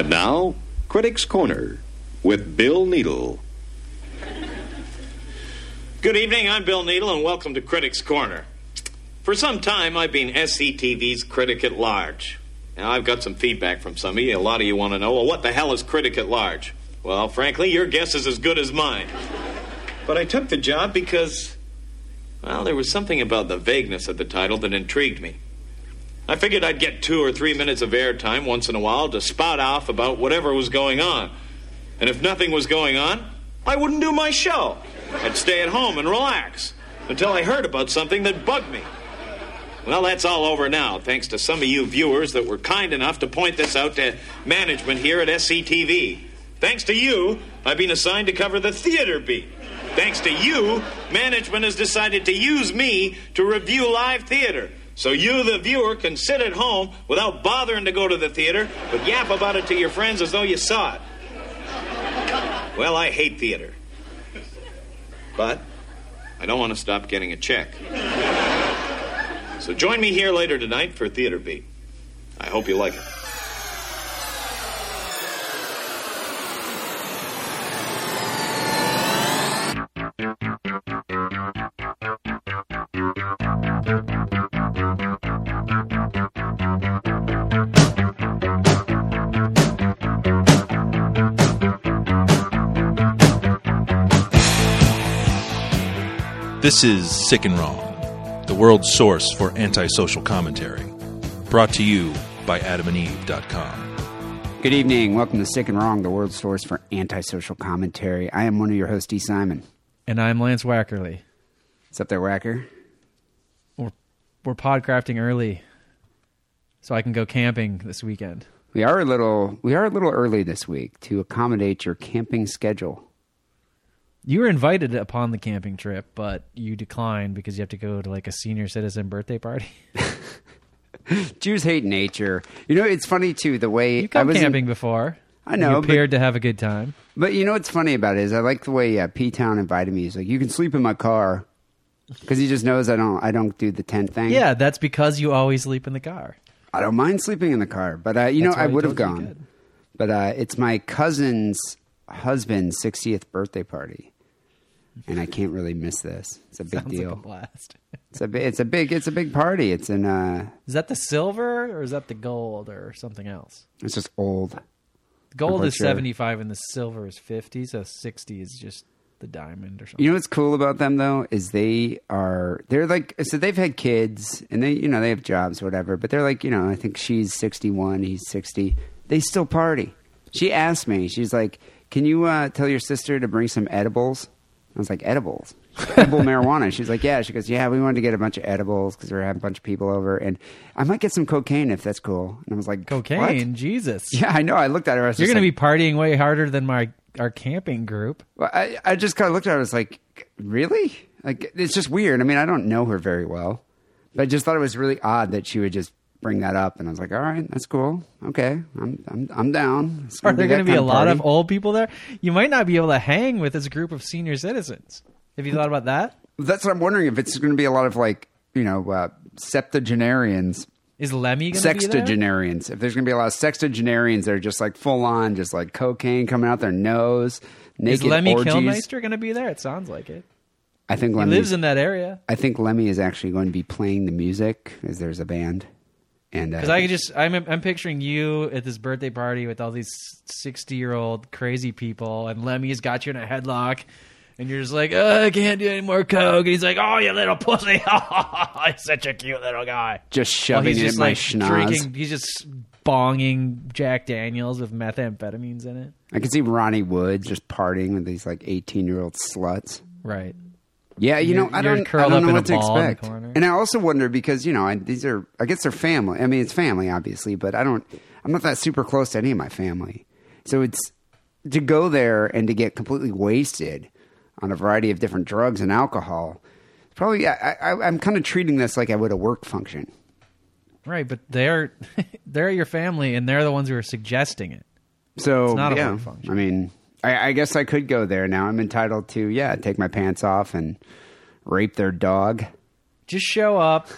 And now, Critics Corner with Bill Needle. Good evening, I'm Bill Needle, and welcome to Critics Corner. For some time, I've been SCTV's critic at large. Now, I've got some feedback from some of you. A lot of you want to know, well, what the hell is critic at large? Well, frankly, your guess is as good as mine. But I took the job because, well, there was something about the vagueness of the title that intrigued me. I figured I'd get two or three minutes of airtime once in a while to spout off about whatever was going on. And if nothing was going on, I wouldn't do my show. I'd stay at home and relax until I heard about something that bugged me. Well, that's all over now, thanks to some of you viewers that were kind enough to point this out to management here at SCTV. Thanks to you, I've been assigned to cover the theater beat. Thanks to you, management has decided to use me to review live theater. So you, the viewer, can sit at home without bothering to go to the theater, but yap about it to your friends as though you saw it. Well, I hate theater. But I don't want to stop getting a check. So join me here later tonight for Theater Beat. I hope you like it. This is Sick and Wrong, the world's source for antisocial commentary. Brought to you by adamandeve.com. Good evening. Welcome to Sick and Wrong, the world's source for antisocial commentary. I am one of your hosts, Dee Simon. And I'm Lance Wackerly. What's up there, Whacker? We're, we're podcrafting early so I can go camping this weekend. We are a little we are a little early this week to accommodate your camping schedule. You were invited upon the camping trip, but you declined because you have to go to like a senior citizen birthday party. Jews hate nature. You know, it's funny too the way You've come was in- camping before. I know, You but- appeared to have a good time. But you know what's funny about it is I like the way uh, P Town invited me. He's like, "You can sleep in my car," because he just knows I don't I don't do the tent thing. Yeah, that's because you always sleep in the car. I don't mind sleeping in the car, but uh, you That's know I would have you you gone. But uh, it's my cousin's husband's 60th birthday party, and I can't really miss this. It's a big Sounds deal. like a blast. It's a it's a big it's a big party. It's in uh Is that the silver or is that the gold or something else? it's just old. Gold is sure. 75 and the silver is 50, so 60 is just the diamond or something. You know what's cool about them though is they are they're like so they've had kids and they you know they have jobs whatever but they're like you know I think she's 61 he's 60 they still party. She asked me she's like can you uh, tell your sister to bring some edibles? I was like edibles. Edible marijuana. She's like, yeah. She goes, yeah. We wanted to get a bunch of edibles because we were having a bunch of people over, and I might get some cocaine if that's cool. And I was like, Cocaine, "What?" Jesus. Yeah, I know. I looked at her. I was You're going to be partying way harder than my our camping group. Well, I, I just kind of looked at her. I was like, really? Like, it's just weird. I mean, I don't know her very well, but I just thought it was really odd that she would just bring that up. And I was like, all right, that's cool. Okay, I'm I'm I'm down. It's Are there going to be a lot party. of old people there? You might not be able to hang with this group of senior citizens. Have you thought about that? That's what I'm wondering if it's going to be a lot of like you know uh, septuagenarians, Is Lemmy going to be there? sextuagenarians. If there's going to be a lot of sextuagenarians that are just like full on, just like cocaine coming out their nose, Is naked Lemmy orgies. Kilmister going to be there? It sounds like it. I think Lemmy lives in that area. I think Lemmy is actually going to be playing the music as there's a band. And uh, Because I could just, I'm, I'm picturing you at this birthday party with all these 60 year old crazy people, and Lemmy's got you in a headlock, and you're just like, oh, I can't do any more coke. And he's like, oh, you little pussy. he's such a cute little guy. just shoving he's it just in my like schnoz. drinking, he's just bonging Jack Daniels with methamphetamines in it. I can see Ronnie Wood just partying with these like 18 year old sluts. Right. Yeah, you know, I don't, I don't know a what to ball in the expect. And I also wonder because you know I, these are, I guess they're family. I mean, it's family obviously, but I don't, I'm not that super close to any of my family. So it's to go there and to get completely wasted on a variety of different drugs and alcohol. Probably, I, I, I'm kind of treating this like I would a work function. Right, but they're they're your family, and they're the ones who are suggesting it. So It's not a yeah, work function. I mean, I, I guess I could go there now. I'm entitled to yeah, take my pants off and rape their dog. Just show up,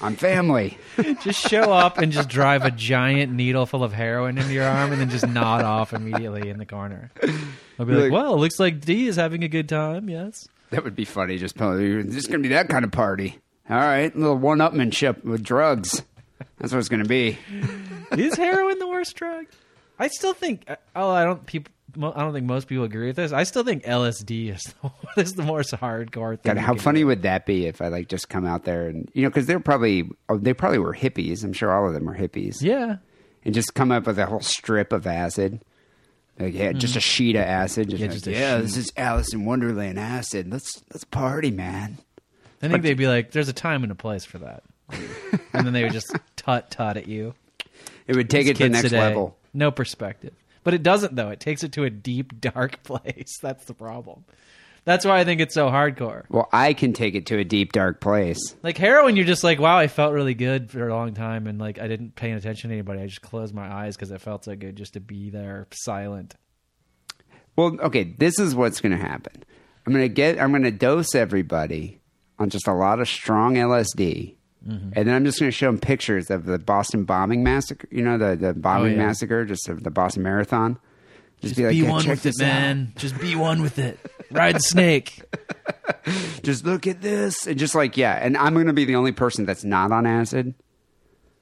I'm family. just show up and just drive a giant needle full of heroin into your arm and then just nod off immediately in the corner. I'll be like, Like- well, it looks like Dee is having a good time. Yes. That would be funny. Just this is going to be that kind of party. All right, a little one-upmanship with drugs. That's what it's going to be. is heroin the worst drug? I still think. Uh, oh, I don't. People. Mo- I don't think most people agree with this. I still think LSD is the, is the most hardcore thing. God, how funny do. would that be if I like just come out there and you know because they're probably oh, they probably were hippies. I'm sure all of them were hippies. Yeah. and just come up with a whole strip of acid. Like, yeah, just mm-hmm. a sheet of acid. Just Yeah, like, just yeah, sheet. this is Alice in Wonderland acid. Let's let's party, man. I think they'd be like, "There's a time and a place for that," and then they would just tut tut at you. It would take These it to the next today, level. No perspective. But it doesn't though. It takes it to a deep, dark place. That's the problem. That's why I think it's so hardcore. Well, I can take it to a deep dark place. Like heroin, you're just like, wow, I felt really good for a long time, and like I didn't pay attention to anybody. I just closed my eyes because it felt so good just to be there, silent. Well, okay, this is what's going to happen. I'm going to get, I'm going to dose everybody on just a lot of strong LSD. Mm-hmm. And then I'm just going to show them pictures of the Boston bombing massacre, you know, the, the bombing Oh, yeah. massacre, just of the Boston Marathon. Just, Just be like, be "Yeah, one check with it, this out. man. Just be one with it. Ride the snake. Just look at this. And just like, yeah. And I'm going to be the only person that's not on acid.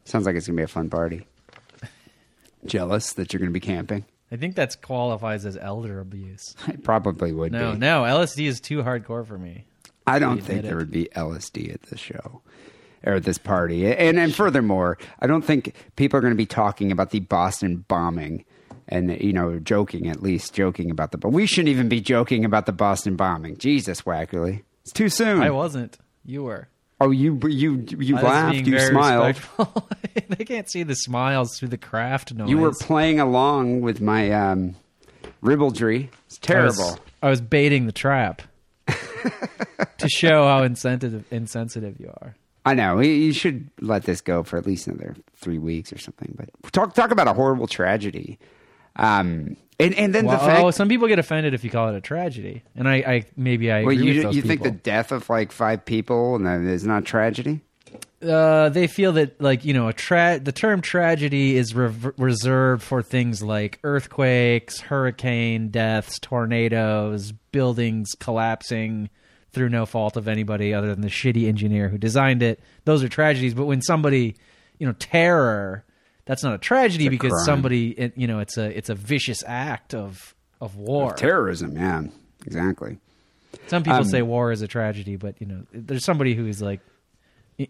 Sounds like it's going to be a fun party. Jealous that you're going to be camping? I think that's qualifies as elder abuse. It probably would No, be. no, LSD is too hardcore for me. I don't admit think it. there would be LSD at this show or at this party. And and furthermore, I don't think people are going to be talking about the Boston bombing and you know joking at least joking about the but we shouldn't even be joking about the Boston bombing. Jesus, Wackerly. It's too soon. I wasn't. You were. Oh, you you you I laughed, you smiled. they can't see the smiles through the craft noise. You were playing along with my um, ribaldry. It's I was- terrible. I was baiting the trap to show how insensitive insensitive you are. I know. You should let this go for at least another three weeks or something. But talk talk about a horrible tragedy. Um, and and then Well, the fact. oh, some people get offended if you call it a tragedy, and I, I maybe I well, you you think the death of like five people and that is not tragedy? uh, they feel that like you know a tra- the term tragedy is rev- reserved for things like earthquakes, hurricane deaths, tornadoes, buildings collapsing through no fault of anybody other than the shitty engineer who designed it. Those are tragedies. But when somebody, you know, terror, that's not a tragedy because crime. somebody, it, you know, it's a it's a vicious act of of war. Terrorism, yeah, exactly. Some people Um, say war is a tragedy, but you know, there's somebody who is like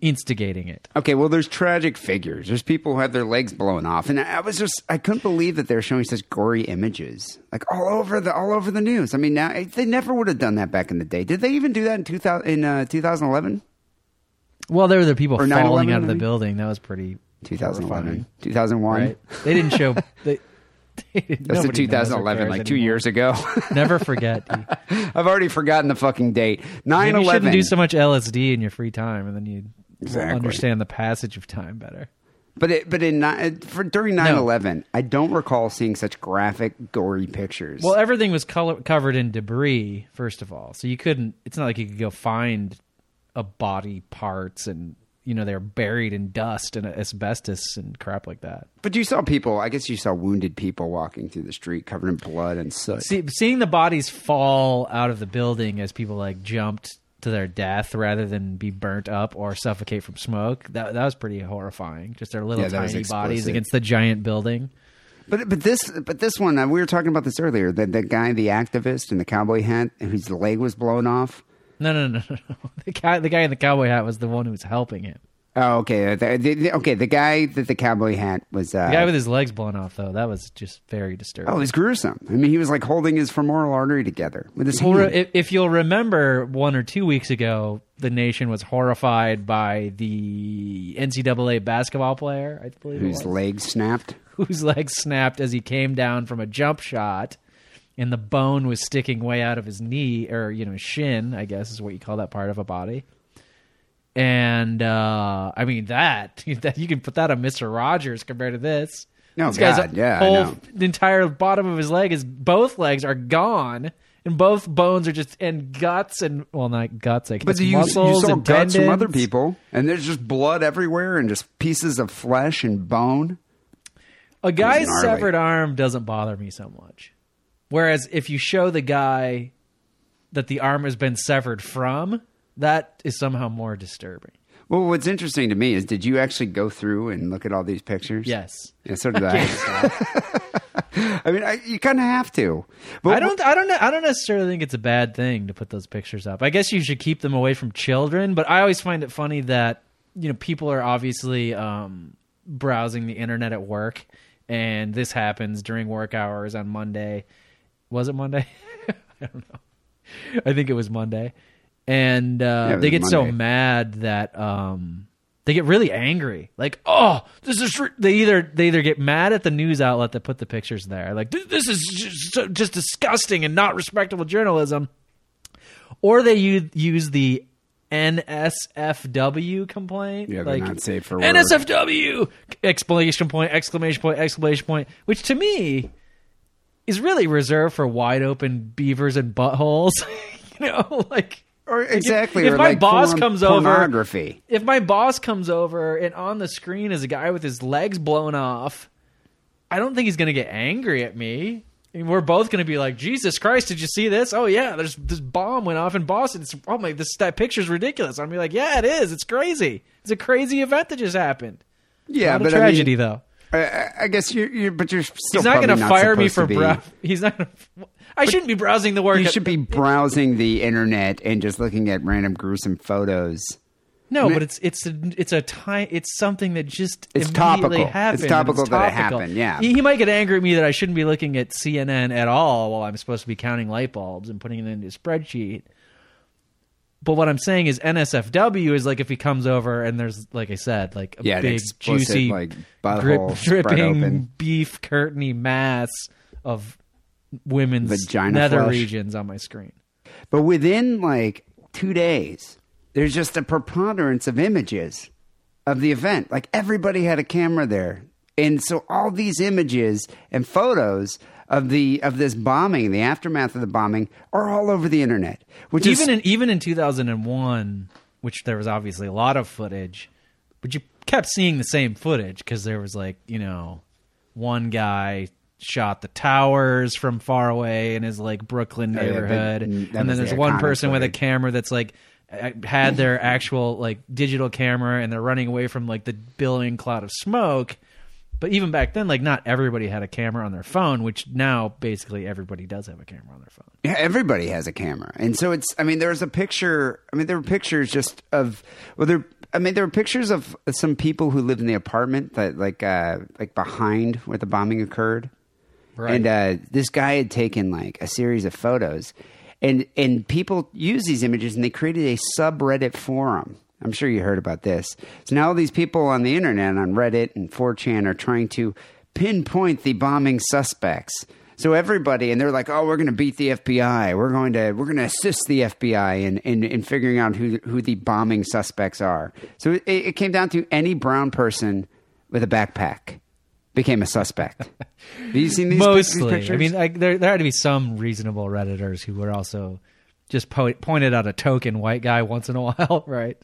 instigating it. Okay, well, there's tragic figures. There's people who had their legs blown off, and I was just I couldn't believe that they're showing such gory images, like all over the all over the news. I mean, now they never would have done that back in the day. Did they even do that in 2000 in uh, 2011? Well, there were the people Or falling out of the building. That was pretty 2011, 2001. right? They didn't show. They, That's the nobody knows or 2011, like two anymore. years ago. Never forget. I've already forgotten the fucking date. 9 maybe you shouldn't do so much LSD in your free time, and then you Exactly. understand the passage of time better. But it, but in for during 9/11, I don't recall seeing such graphic, gory pictures. Well, everything was color- covered in debris, first of all, so you couldn't. It's not like you could go find a body parts and. You know they're buried in dust and asbestos and crap like that. but you saw people. I guess you saw wounded people walking through the street covered in blood and soot. See, seeing the bodies fall out of the building as people like jumped to their death rather than be burnt up or suffocate from smoke, that that was pretty horrifying. Just their little Yeah, tiny bodies against the giant building. But but this but this one uh, we were talking about this earlier. The the guy, the activist in the cowboy hat, whose leg was blown off. No, no, no, no. no. The guy, the guy in the cowboy hat was the one who was helping him. Oh, okay. The, the, the- okay, the guy that the cowboy hat was. Uh, The guy with his legs blown off, though, that was just very disturbing. oh, it was gruesome. I mean, he was like holding his femoral artery together with his Well, hand. re- if, if you'll remember, one or two weeks ago, the nation was horrified by the NCAA basketball player, I believe, it whose was. leg snapped. whose leg snapped as he came down from a jump shot and the bone was sticking way out of his knee or you know shin i guess is what you call that part of a body and uh i mean that that you can put that on mr rogers compared to this no this guy's God, yeah, I whole know. the entire bottom of his leg is both legs are gone and both bones are just and guts and well, not guts, I guess, But you, you muscles saw and guts from other people, and there's just blood everywhere, and just pieces of flesh and bone. A guy's severed arm doesn't bother me so much. Whereas if you show the guy that the arm has been severed from, that is somehow more disturbing. Well, what's interesting to me is, did you actually go through and look at all these pictures? Yes. Yeah, so did I. I mean, I, you kind of have to. But I don't. I don't. I don't necessarily think it's a bad thing to put those pictures up. I guess you should keep them away from children. But I always find it funny that you know people are obviously um, browsing the internet at work, and this happens during work hours on Monday. Was it Monday? I don't know. I think it was Monday, and uh, Yeah, they get so mad that um, they get really angry. Like, oh, this is r-" they either they either get mad at the news outlet that put the pictures there, like this is just, just disgusting and not respectable journalism, or they u- use the NSFW complaint, Yeah, they're like not safe for work. NSFW exclamation point exclamation point exclamation point, which to me is really reserved for wide open beavers and buttholes. you know, like or if- exactly. If, or my like boss porn- comes over, pornography. if my boss comes over and on the screen is a guy with his legs blown off, I don't think he's going to get angry at me. We're both going to be like, Jesus Christ, did you see this? Oh yeah, there's this bomb went off in Boston. It's, oh my, this that picture's ridiculous. I'm be like, yeah, it is. It's crazy. It's a crazy event that just happened. Yeah, Not a but tragedy I mean, though. I, I- guess you're, you're, but you're still He's not going to fire me for brow. He's not. Gonna, I shouldn't be browsing the work. You should be browsing the internet and just looking at random gruesome photos. No, but it's it's a it's a time it's something that just It's topical. happened. It's topical It's that it topical. happened, yeah. he, he might get angry at me that I shouldn't be looking at CNN at all while I'm supposed to be counting light bulbs and putting it into a spreadsheet. But what I'm saying is NSFW is like if he comes over and there's like I said like a Yeah, big explicit, juicy like, drip, butthole dripping beef curtainy mass of women's Vagina nether flesh. regions on my screen. But within like two days, there's just a preponderance of images of the event. Like everybody had a camera there. And so all these images and photos of the of this bombing, the aftermath of the bombing, are all over the internet. Which even is in even in 2001 which there was obviously a lot of footage but you kept seeing the same footage because there was like you know one guy shot the towers from far away in his like brooklyn Oh, yeah, neighborhood and then the there's one iconic person with a camera that's like had their actual like digital camera and they're running away from like the billowing cloud of smoke but even back then like not everybody had a camera on their phone which now basically everybody does have a camera on their phone Yeah, everybody has a camera, and so it's. I mean, there was a picture. I mean, there were pictures just of. Well, there. I mean, there were pictures of some people who lived in the apartment that, like, uh, like behind where the bombing occurred. Right. And uh, this guy had taken like a series of photos, and and people use these images, and they created a subreddit forum. I'm sure you heard about this. So now all these people on the internet, on Reddit and 4chan, are trying to pinpoint the bombing suspects. So everybody, and they're like, "Oh, we're going to beat the FBI. We're going to we're going to assist the FBI in, in in figuring out who who the bombing suspects are." So it, it came down to any brown person with a backpack became a suspect. Have you seen these, pic- these Mostly, pictures? I mean, like, there there had to be some reasonable redditors who were also just po- pointed out a token white guy once in a while, right?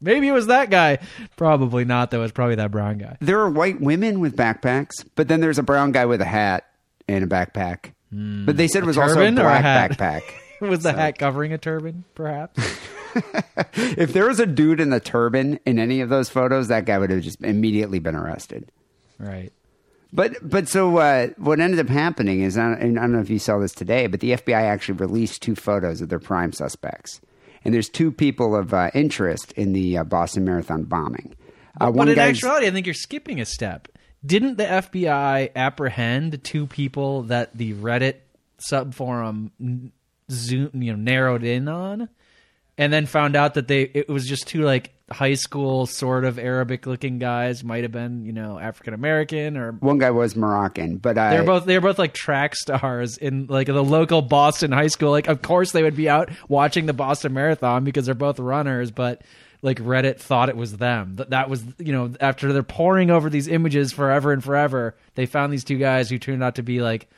Maybe it was that guy. Probably not. Though it was probably that brown guy. there are white women with backpacks, but then there's a brown guy with a hat and a backpack. but they said it was also a a black hat? backpack. was the hat covering a turban? Perhaps. if there was a dude in the turban in any of those photos, that guy would have just immediately been arrested. right. But but so uh, what ended up happening is, I don't, and I don't know if you saw this today, but the FBI actually released two photos of their prime suspects, and there's two people of uh, interest in the uh, Boston Marathon bombing. Uh, But in actuality, I think you're skipping a step. Didn't the FBI apprehend two people that the Reddit subforum zoom, you know, narrowed in on, and then found out that they it was just two like high school sort of Arabic looking guys, might have been you know African American or one guy was Moroccan, but uh, they're both they're both like track stars in like the local Boston high school. Like, of course, they would be out watching the Boston Marathon because they're both runners. But like Reddit thought it was them. That that was you know after they're poring over these images forever and forever, they found these two guys who turned out to be like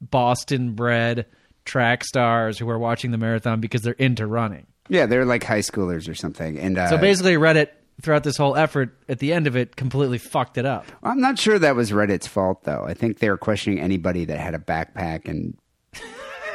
Boston bred track stars who are watching the marathon because they're into running. Yeah, they're like high schoolers or something. And uh, So basically, Reddit throughout this whole effort, at the end of it, completely fucked it up. I'm not sure that was Reddit's fault, though. I think they were questioning anybody that had a backpack and,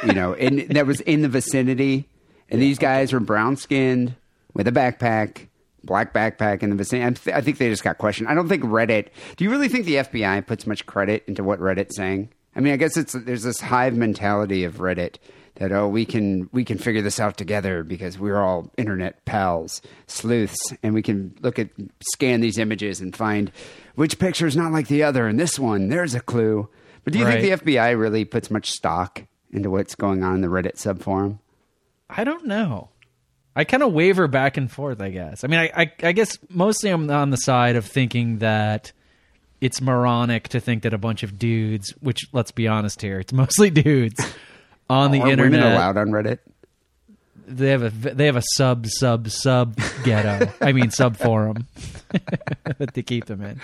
you know, in, that was in the vicinity. And these guys were brown skinned with a backpack, black backpack in the vicinity. I, th- I think they just got questioned. I don't think Reddit. Do you really think the FBI puts much credit into what Reddit's saying? I mean, I guess it's there's this hive mentality of Reddit that oh we can we can figure this out together because we're all internet pals, sleuths, and we can look at scan these images and find which picture is not like the other, and this one there's a clue. But do you Right. think the FBI really puts much stock into what's going on in the Reddit subforum? I don't know. I kind of waver back and forth. I guess. I mean, I, I, I guess mostly I'm on the side of thinking that it's moronic to think that a bunch of dudes, which let's be honest here, it's mostly dudes on the Are internet. women allowed on Reddit? They have a they have a sub sub sub ghetto. I mean sub forum that they keep them in.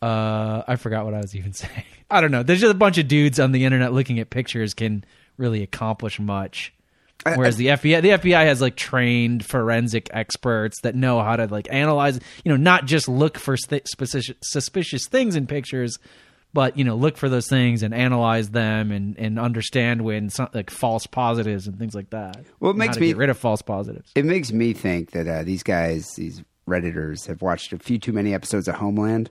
Uh, I forgot what I was even saying. I don't know. There's just a bunch of dudes on the internet looking at pictures can really accomplish much. Whereas the FBI, the FBI has like trained forensic experts that know how to like analyze, you know, not just look for st- suspicious, suspicious things in pictures, but you know, look for those things and analyze them and and understand when some, like false positives and things like that. Well, it makes me- get rid of false positives. It makes me think that uh, these guys, these redditors, have watched a few too many episodes of Homeland.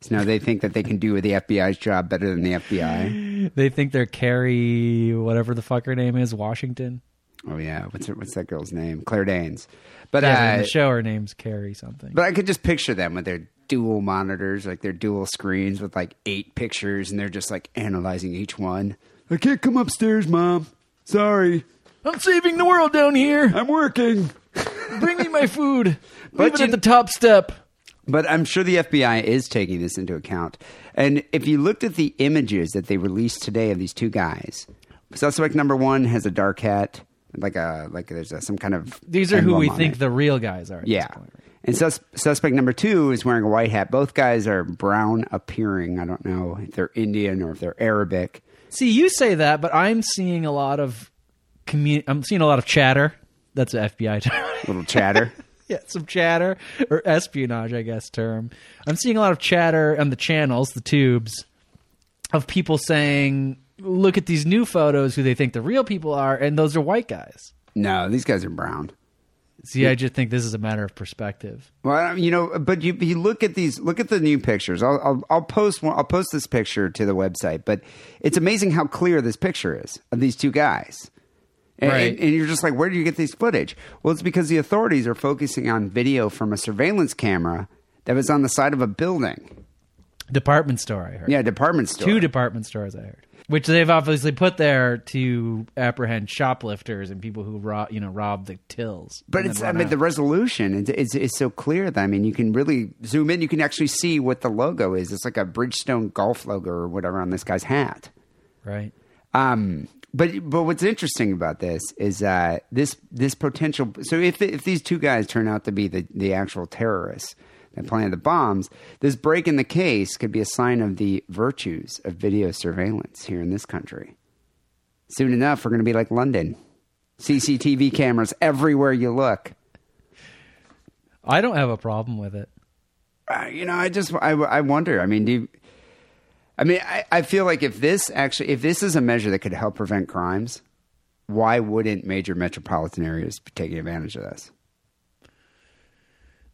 So now they think that they can do the FBI's job better than the FBI. They think they're Carrie, whatever the fuck her name is, Washington. Oh yeah, what's her, what's that girl's name? Claire Danes. But Yeah, uh, the show her name's Carrie something. but I could just picture them with their dual monitors, like their dual screens with like eight pictures, and they're just like analyzing each one. I can't come upstairs, mom. Sorry, I'm saving the world down here. I'm working. Bring me my food. But Leave it you- at the top step. But I'm sure the FBI is taking this into account. And if you looked at the images that they released today of these two guys, suspect number one has a dark hat, like a like there's a, some kind of These are who we think it. the real guys are. At yeah. This point, right? And sus- suspect number two is wearing a white hat. Both guys are brown appearing. I don't know if they're Indian or if they're Arabic. See, you say that, but I'm seeing a lot of commu- I'm seeing a lot of chatter. That's an FBI term. Little chatter. yeah, some chatter or espionage, I guess term. I'm seeing a lot of chatter on the channels, the tubes, of people saying, "Look at these new photos, who they think the real people are, and those are white guys." no, these guys are brown. See, I just think this is a matter of perspective. Well, you know, but you, you look at these, look at the new pictures. I'll, I'll, I'll post one, I'll post this picture to the website, but it's amazing how clear this picture is of these two guys. And, Right. and, and you're just like, where do you get these footage? Well, it's because the authorities are focusing on video from a surveillance camera that was on the side of a building. Department store, I heard. Yeah, department store. Two department stores, I heard, which they've obviously put there to apprehend shoplifters and people who rob, you know, rob the tills. But it's, I mean, out. the resolution is it's, it's so clear that I mean, you can really zoom in. You can actually see what the logo is. It's like a Bridgestone golf logo or whatever on this guy's hat. right. Um, but but what's interesting about this is uh, this this potential. So if if these two guys turn out to be the the actual terrorists that planted the bombs, this break in the case could be a sign of the virtues of video surveillance here in this country. Soon enough, we're going to be like London, CCTV cameras everywhere you look. I don't have a problem with it. Uh, you know, I just I, I wonder. I mean, do you, I mean, I, I feel like if this actually if this is a measure that could help prevent crimes, why wouldn't major metropolitan areas be taking advantage of this?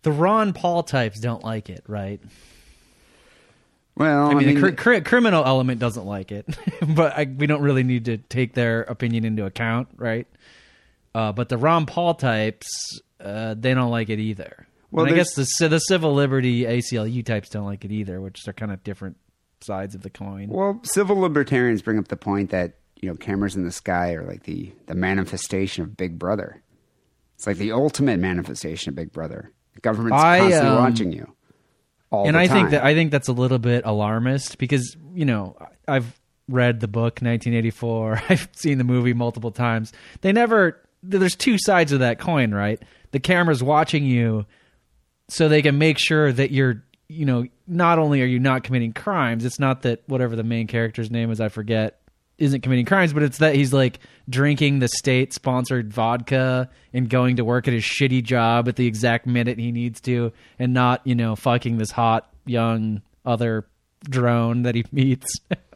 The Ron Paul types don't like it, right? Well, I mean, the cr- cr- criminal element doesn't like it, but I, we don't really need to take their opinion into account, right? Uh, but the Ron Paul types, uh, they don't like it either. Well, Well, I guess the the civil liberty ACLU types don't like it either, which are kind of different sides of the coin. well, civil libertarians bring up the point that you know cameras in the sky are like the the manifestation of Big Brother. It's like the ultimate manifestation of Big Brother. The government's I, constantly um, watching you. All and I think that I think that's a little bit alarmist because you know I've read the book 1984. I've seen the movie multiple times. They never. There's two sides of that coin, right? The camera's watching you, so they can make sure that you're. You know, not only are you not committing crimes, it's not that whatever the main character's name is, I forget. Isn't committing crimes, but it's that he's like drinking the state sponsored vodka and going to work at his shitty job at the exact minute he needs to, and not you know fucking this hot young other drone that he meets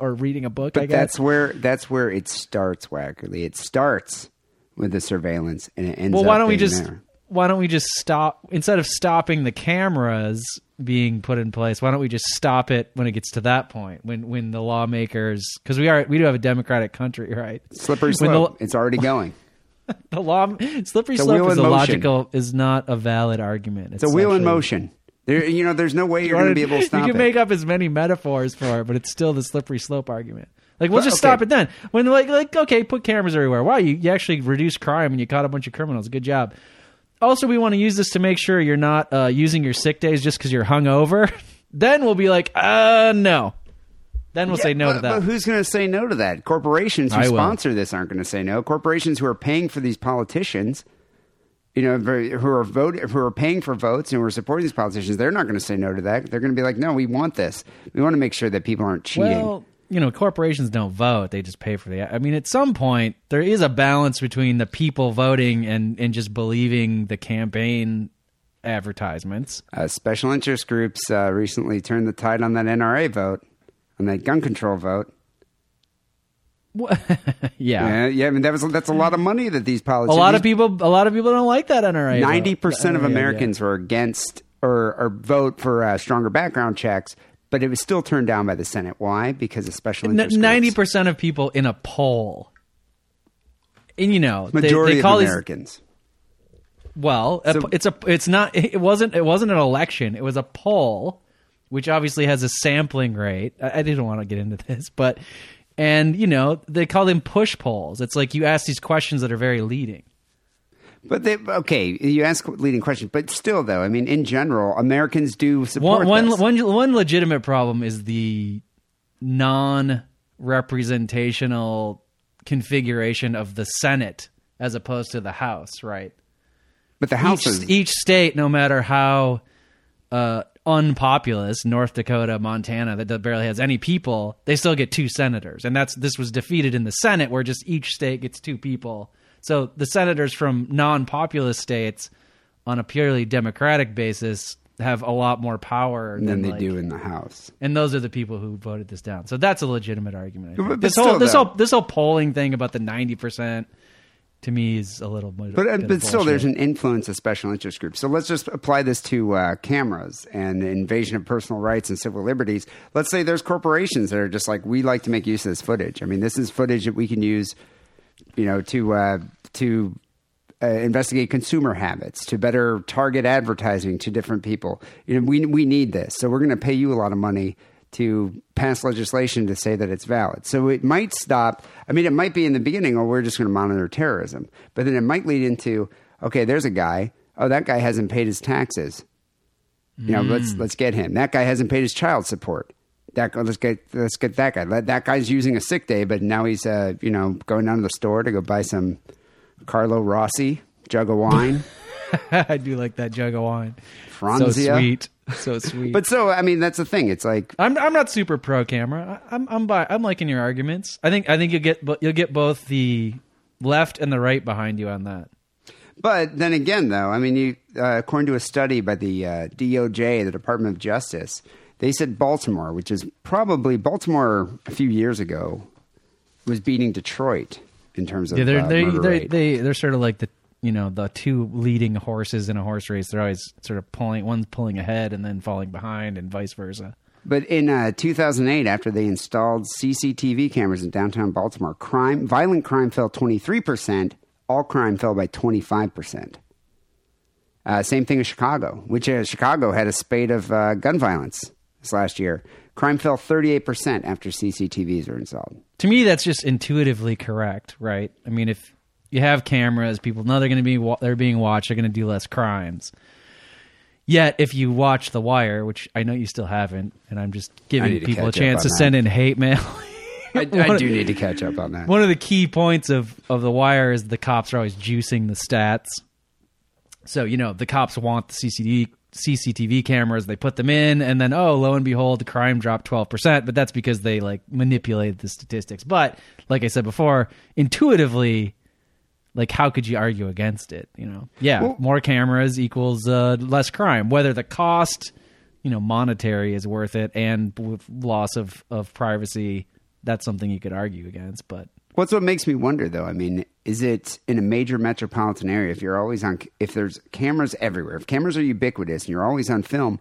or reading a book. I But that's where that's where it starts, Wackerly. It starts with the surveillance, and it ends. well why don't we just there. Why don't we just stop instead of stopping the cameras being put in place why don't we just stop it when it gets to that point when when the lawmakers because we are we do have a democratic country right slippery when the- slope? it's already going. the law slippery slope is in a logical is not a valid argument It's a wheel in motion. There, you know, there's no way you're going to be able to stop it. you can it. make up as many metaphors for it, but it's still the slippery slope argument. Like we'll just okay. stop it then. When like like okay, put cameras everywhere. Wow, you, you actually reduced crime and you caught a bunch of criminals. Good job. Also, we want to use this to make sure you're not uh, using your sick days just because you're hungover. then we'll be like, uh, no. Then we'll Yeah, say no but, to that. But who's going to say no to that? Corporations who I will. sponsor this aren't going to say no. Corporations who are paying for these politicians, you know, who are vote, who are paying for votes and who are supporting these politicians, they're not going to say no to that. They're going to be like, no, we want this. We want to make sure that people aren't cheating. Well, you know, corporations don't vote; they just pay for the. I mean, at some point, there is a balance between the people voting and and just believing the campaign advertisements. uh, special interest groups uh, recently turned the tide on that NRA vote, on that gun control vote. Yeah. Yeah, yeah. I mean, that was that's a lot of money that these politicians. A lot of people, a lot of people don't like that NRA. Ninety percent of NRA, yeah. Americans were against or, or vote for uh, stronger background checks, but it was still turned down by the Senate. Why? Because of special interest. Ninety percent of people in a poll, and you know, majority they, call of these. Americans. Well, a- it's a, it's not. It wasn't. It wasn't an election. It was a poll, which obviously has a sampling rate. I, I didn't want to get into this, but and you know they call them push polls. It's like you ask these questions that are very leading. But they, okay, you ask leading questions, but still, though, I mean, in general, Americans do support One, one, this. one, one legitimate problem is the non-representational configuration of the Senate as opposed to the House, right? but the House each, is each state, no matter how uh, unpopulous, North Dakota, Montana, that barely has any people, they still get two senators, and that's this was defeated in the Senate, where just each state gets two people. So the senators from non-populous states, on a purely Democratic basis, have a lot more power than than they like- do in the House. and those are the people who voted this down. So that's a legitimate argument. But- but this whole this though- whole this whole polling thing about the ninety percent to me is a little bit. But uh, bit but still, there's an influence of special interest groups. So let's just apply this to uh, cameras and the invasion of personal rights and civil liberties. Let's say there's corporations that are just like we like to make use of this footage. I mean, this is footage that we can use, you know, to uh, to uh, investigate consumer habits, to better target advertising to different people. You know, we we need this, so we're going to pay you a lot of money to pass legislation to say that it's valid. So it might stop. I mean, it might be in the beginning, or we're just going to monitor terrorism, but then it might lead into okay, there's a guy. Oh, that guy hasn't paid his taxes. You know, let's let's get him. That guy hasn't paid his child support. That let's get let's get that guy. That that guy's using a sick day, but now he's uh you know going down to the store to go buy some Carlo Rossi jug of wine. I do like that jug of wine. So sweet, so sweet. But so I mean, that's the thing. It's like I'm I'm not super pro camera. I- I'm I'm by, I'm liking your arguments. I think I think you get you'll get both the left and the right behind you on that. But then again, though, I mean, you, uh, according to a study by the uh, DOJ, the Department of Justice, they said Baltimore, which is probably Baltimore a few years ago, was beating Detroit in terms of Yeah, they're uh, they they they they're sort of like the you know the two leading horses in a horse race. They're always sort of pulling one's pulling ahead and then falling behind, and vice versa. But in uh, 2008, after they installed CCTV cameras in downtown Baltimore, crime, violent crime fell 23 percent. All crime fell by 25 percent. Uh, same thing in Chicago, which uh, Chicago had a spate of uh, gun violence this last year. Crime fell 38 percent after CCTVs were installed. To me, that's just intuitively correct, right? I mean, if you have cameras, people know they're going to be they're being watched. They're going to do less crimes. Yet, if you watch The Wire, which I know you still haven't, and I'm just giving people a chance to on send in hate mail. I, I do need to catch up on that. One of the key points of, of The Wire is the cops are always juicing the stats. So, you know, the cops want the CCTV, CCTV cameras. They put them in, and then oh, lo and behold, the crime dropped twelve percent. But that's because they like manipulated the statistics. But like I said before, intuitively, like how could you argue against it? You know, yeah, Well- more cameras equals uh, less crime. Whether the cost, you know, monetary is worth it, and with loss of of privacy, that's something you could argue against. But What's what makes me wonder though? I mean, is it in a major metropolitan area if you're always on if there's cameras everywhere, if cameras are ubiquitous and you're always on film,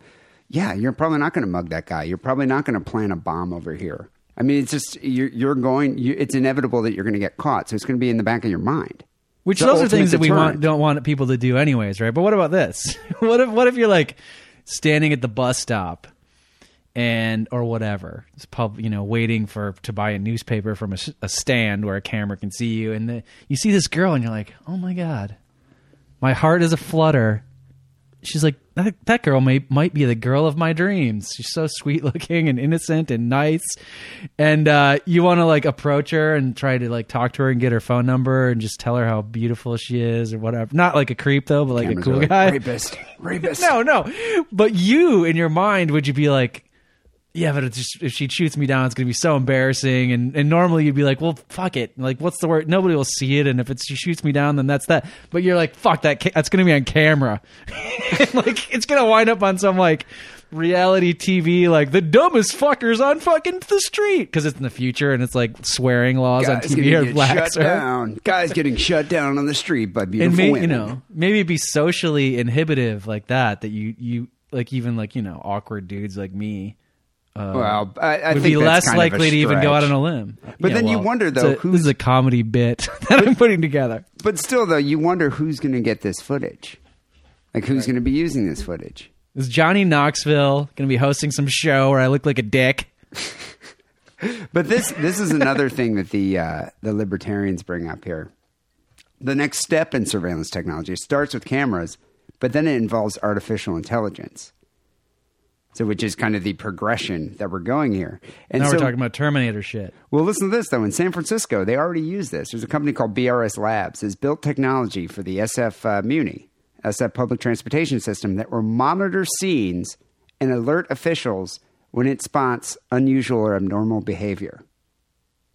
yeah, you're probably not going to mug that guy. You're probably not going to plant a bomb over here. I mean, it's just you're you're going. You, it's inevitable that you're going to get caught, so it's going to be in the back of your mind. Which the those are things that we want, don't want people to do anyways, right? But what about this? what if what if you're like standing at the bus stop and or whatever, it's pub, you know, waiting for to buy a newspaper from a stand where a camera can see you, and the, you see this girl, and you're like, oh my god, my heart is a flutter. She's like that, that girl may might be the girl of my dreams. She's so sweet looking and innocent and nice, and uh, you want to like approach her and try to like talk to her and get her phone number and just tell her how beautiful she is or whatever. Not like a creep though, but like Cameras a cool like, guy. rapist, rapist. No, no. But you in your mind would you be like, yeah, but it's just, if she shoots me down, it's gonna be so embarrassing. And and normally you'd be like, well, fuck it. Like, what's the word? Nobody will see it. And if it's she shoots me down, then that's that. But you're like, fuck that. Ca- that's gonna be on camera. like it's gonna wind up on some like reality TV, like the dumbest fuckers on fucking the street because it's in the future and it's like swearing laws on TV are get lax. shut down. Guys getting shut down on the street by and beautiful may, women. you know maybe it'd be socially inhibitive like that that you you like even like you know awkward dudes like me well, I, I would think be less kind of a likely to even go out on a limb. But then you wonder, though, a- who's- this is a comedy bit that I'm putting together. But still, though, you wonder who's going to get this footage. Like, who's going to be using this footage? Is Johnny Knoxville going to be hosting some show where I look like a dick? But this this is another thing that the uh, the libertarians bring up here. The next step in surveillance technology starts with cameras, but then it involves artificial intelligence. So, which is kind of the progression that we're going here. And now so, we're talking about Terminator shit. Well, listen to this though. In San Francisco, they already use this. There's a company called BRS Labs has built technology for the SF uh, Muni, SF public transportation system that will monitor scenes and alert officials when it spots unusual or abnormal behavior.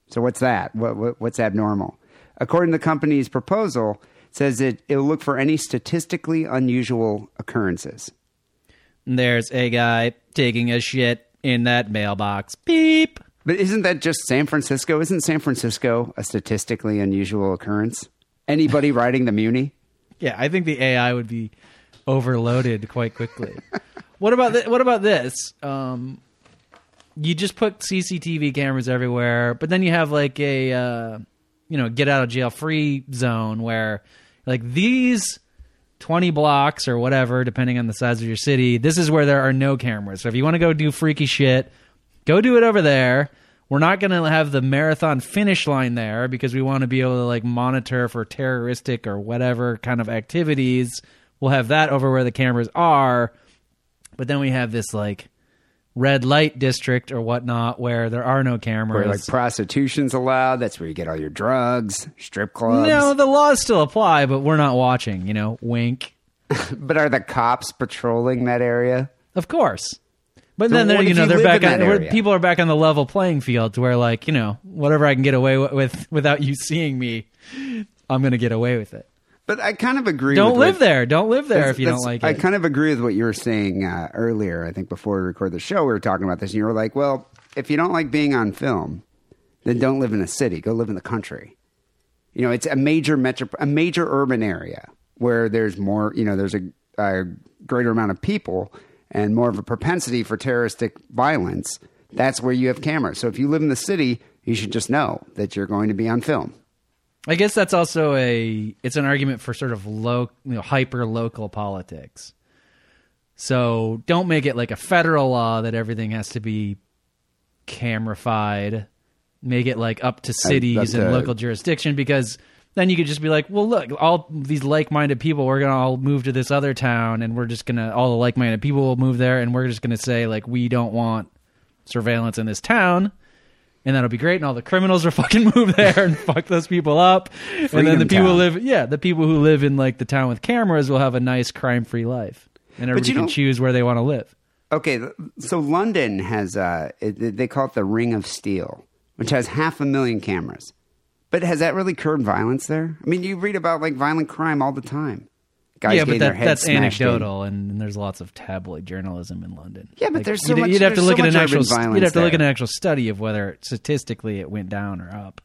So what's that? What, what, what's abnormal? According to the company's proposal, it says it, it'll look for any statistically unusual occurrences. There's a guy taking a shit in that mailbox. Beep. But isn't that just San Francisco? Isn't San Francisco a statistically unusual occurrence? Anybody riding the Muni? Yeah, I think the AI would be overloaded quite quickly. what about th- what about this? Um, you just put CCTV cameras everywhere, but then you have like a uh, you know get out of jail free zone where like these 20 blocks or whatever depending on the size of your city. This is where there are no cameras. So if you want to go do freaky shit go do it over there. We're not going to have the marathon finish line there because we want to be able to like monitor for terroristic or whatever kind of activities. We'll have that over where the cameras are. But then we have this like red light district or whatnot where there are no cameras Where like prostitution's allowed. That's where you get all your drugs, strip clubs. no the laws still apply but we're not watching you know wink But are the cops patrolling that area? Of course. But So then they're you know you they're back on where people are back on the level playing field to where like you know whatever I can get away with, with without you seeing me, I'm gonna get away with it. But I kind of agree. Don't with live what- there. Don't live there if you don't like it. I kind of agree with what you were saying uh, earlier. I think before we record the show, we were talking about this, and you were like, "Well, if you don't like being on film, then don't live in a city. Go live in the country. You know, it's a major metro, a major urban area where there's more. You know, there's a, a greater amount of people and more of a propensity for terroristic violence. That's where you have cameras. So if you live in the city, you should just know that you're going to be on film. I guess that's also a it's an argument for sort of low you know hyper local politics. So don't make it like a federal law that everything has to be camerified. Make it like up to cities and a- local jurisdiction because then you could just be like, well, look, all these like-minded people, we're gonna all move to this other town, and we're just gonna all the like-minded people will move there, and we're just gonna say like we don't want surveillance in this town. And that'll be great, and all the criminals will fucking move there and fuck those people up. and then the people who town. live, yeah, the people who live in like the town with cameras will have a nice crime-free life. and everybody can choose where they want to live. Okay, so London has uh, they call it the Ring of Steel, which has half a million cameras. But has that really curbed violence there? I mean, you read about like violent crime all the time. Guys yeah, but their that, that's smashed in. anecdotal, and, there's lots of tabloid journalism in London. Yeah, but there's so you'd, much- You'd have to look so at an actual. You'd have to look at an actual study of whether statistically it went down or up.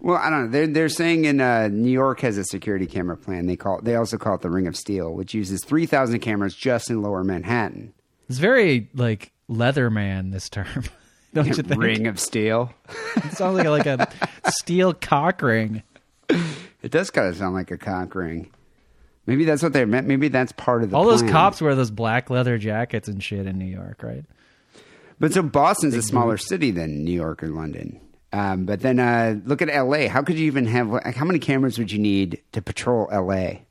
Well, I don't know. They're they're saying in uh, New York has a security camera plan. They call they also call it the Ring of Steel, which uses three thousand cameras just in Lower Manhattan. It's very like Leatherman. This term, don't you think? Ring of Steel. It sounds like a, like a steel cock ring. It does kind of sound like a cock ring. Maybe that's what they meant. Maybe that's part of the All those cops wear those black leather jackets and shit in New York, right? But so Boston's a smaller city than New York or London. Um, but then uh, look at L.A. How could you even have? like, How many cameras would you need to patrol L.A.?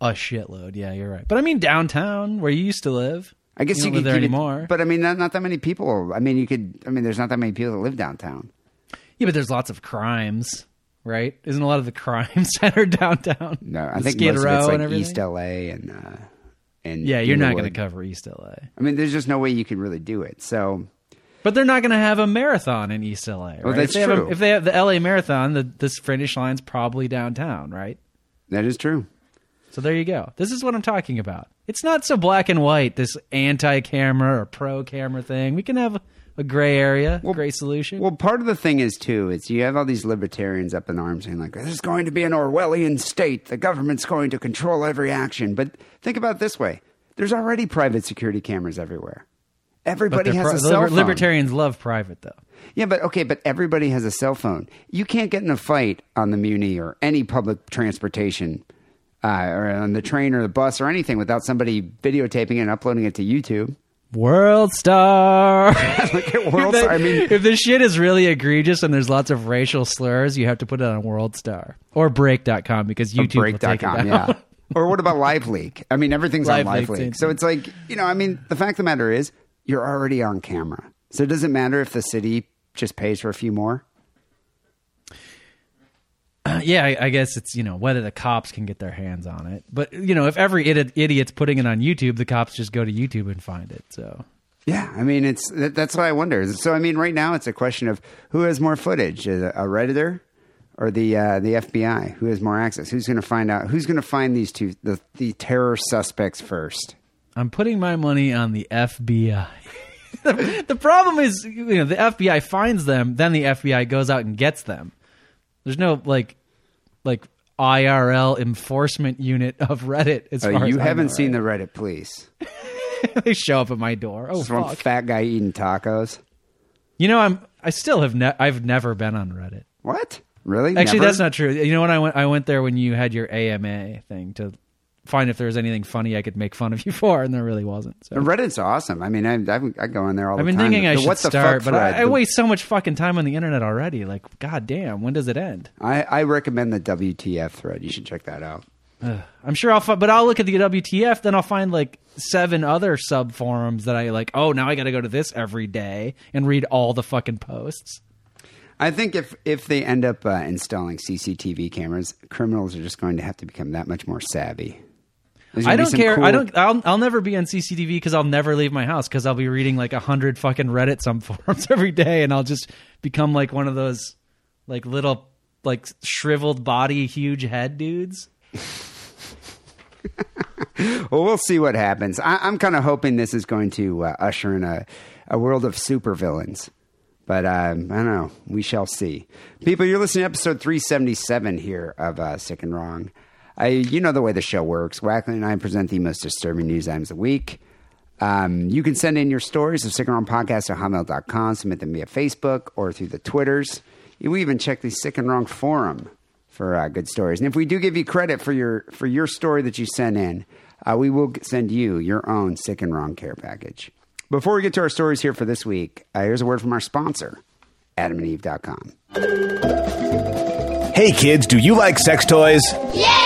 A shitload. Yeah, you're right. But I mean downtown, where you used to live. I guess you, you, don't live could there keep it- anymore. But I mean, not, not that many people. I mean, you could. I mean, there's not that many people that live downtown. yeah, but there's lots of crimes, right? Isn't a lot of the crime centered downtown? No, I think Skid most Row of it's and like everything? East L.A. and uh, and Yeah, you're not going to cover East LA. I mean, there's just no way you could really do it. So But they're not going to have a marathon in East LA. Right? Well, that's if they Have true. a, if they have the LA marathon, the this finish line's probably downtown, right? that is true. So there you go. This is what I'm talking about. It's not so black and white. This anti-camera or pro-camera thing. We can have a gray area, a gray solution. Well, part of the thing is too, is you have all these libertarians up in arms saying like, "This is going to be an Orwellian state. The government's going to control every action." But think about it this way: there's already private security cameras everywhere. Everybody has pri- a cell phone. libertarians love private though. Yeah, but okay, but everybody has a cell phone. You can't get in a fight on the Muni or any public transportation, uh, or on the train or the bus or anything without somebody videotaping it and uploading it to YouTube. World Star. Look at World Star. I mean, if this shit is really egregious and there's lots of racial slurs, you have to put it on World Star or Break.com because oh, YouTube will take it break.com, down. yeah. or what about Live Leak? I mean, everything's on Live Live Leak, Leak. So it's like, you know, I mean, the fact of the matter is, you're already on camera. So it doesn't matter if the city just pays for a few more. Yeah, I, I guess it's you know whether the cops can get their hands on it, but you know if every idiot, idiot's putting it on YouTube, the cops just go to YouTube and find it. So Yeah, I mean, it's that, that's what I wonder. So, I mean, right now it's a question of who has more footage, a, a redditor or the uh, the FBI? Who has more access? Who's going to find out? Who's going to find these two the the terror suspects first? I'm putting my money on the FBI. the, the problem is, you know, the FBI finds them, then the FBI goes out and gets them. There's no like, like IRL enforcement unit of Reddit. As oh, far you as haven't seen the Reddit police. they show up at my door. Oh fuck! fat guy eating tacos. You know, I'm. I still have. Ne- I've never been on Reddit. What? Really? Actually, Never? that's not true. You know when I went, I went there when you had your AMA thing to find if there was anything funny I could make fun of you for, and there really wasn't. So. Reddit's awesome. I mean, I, I, I go on there all I've the been time. thinking I should start, fuck but I, I the- waste so much fucking time on the internet already. Like, god damn, when does it end? I, I recommend the WTF thread. You should check that out. I'm sure I'll, fi- but I'll look at the WTF, then I'll find like seven other sub forums that I like. Oh, now I got to go to this every day and read all the fucking posts. I think if if they end up uh, installing CCTV cameras, criminals are just going to have to become that much more savvy. I don't care. cool- I don't. I'll, I'll never be on CCTV because I'll never leave my house because I'll be reading like a hundred fucking Reddit some forums every day, and I'll just become like one of those like little like shriveled body, huge head dudes. Well, we'll see what happens. I, I'm kind of hoping this is going to uh, usher in a, a world of supervillains. But um, I don't know. We shall see. People, you're listening to episode 377 here of uh, Sick and Wrong. I, you know the way the show works. Wackerly and I present the most disturbing news items of the week. Um, you can send in your stories to Sick and Wrong Podcast at hotmail.com, submit them via Facebook or through the Twitters. We even check the Sick and Wrong forum for uh, good stories. And if we do give you credit for your for your story that you sent in, uh, we will send you your own Sick and Wrong care package. Before we get to our stories here for this week, uh, here's a word from our sponsor, AdamandEve.com. Hey kids, do you like sex toys? Yeah!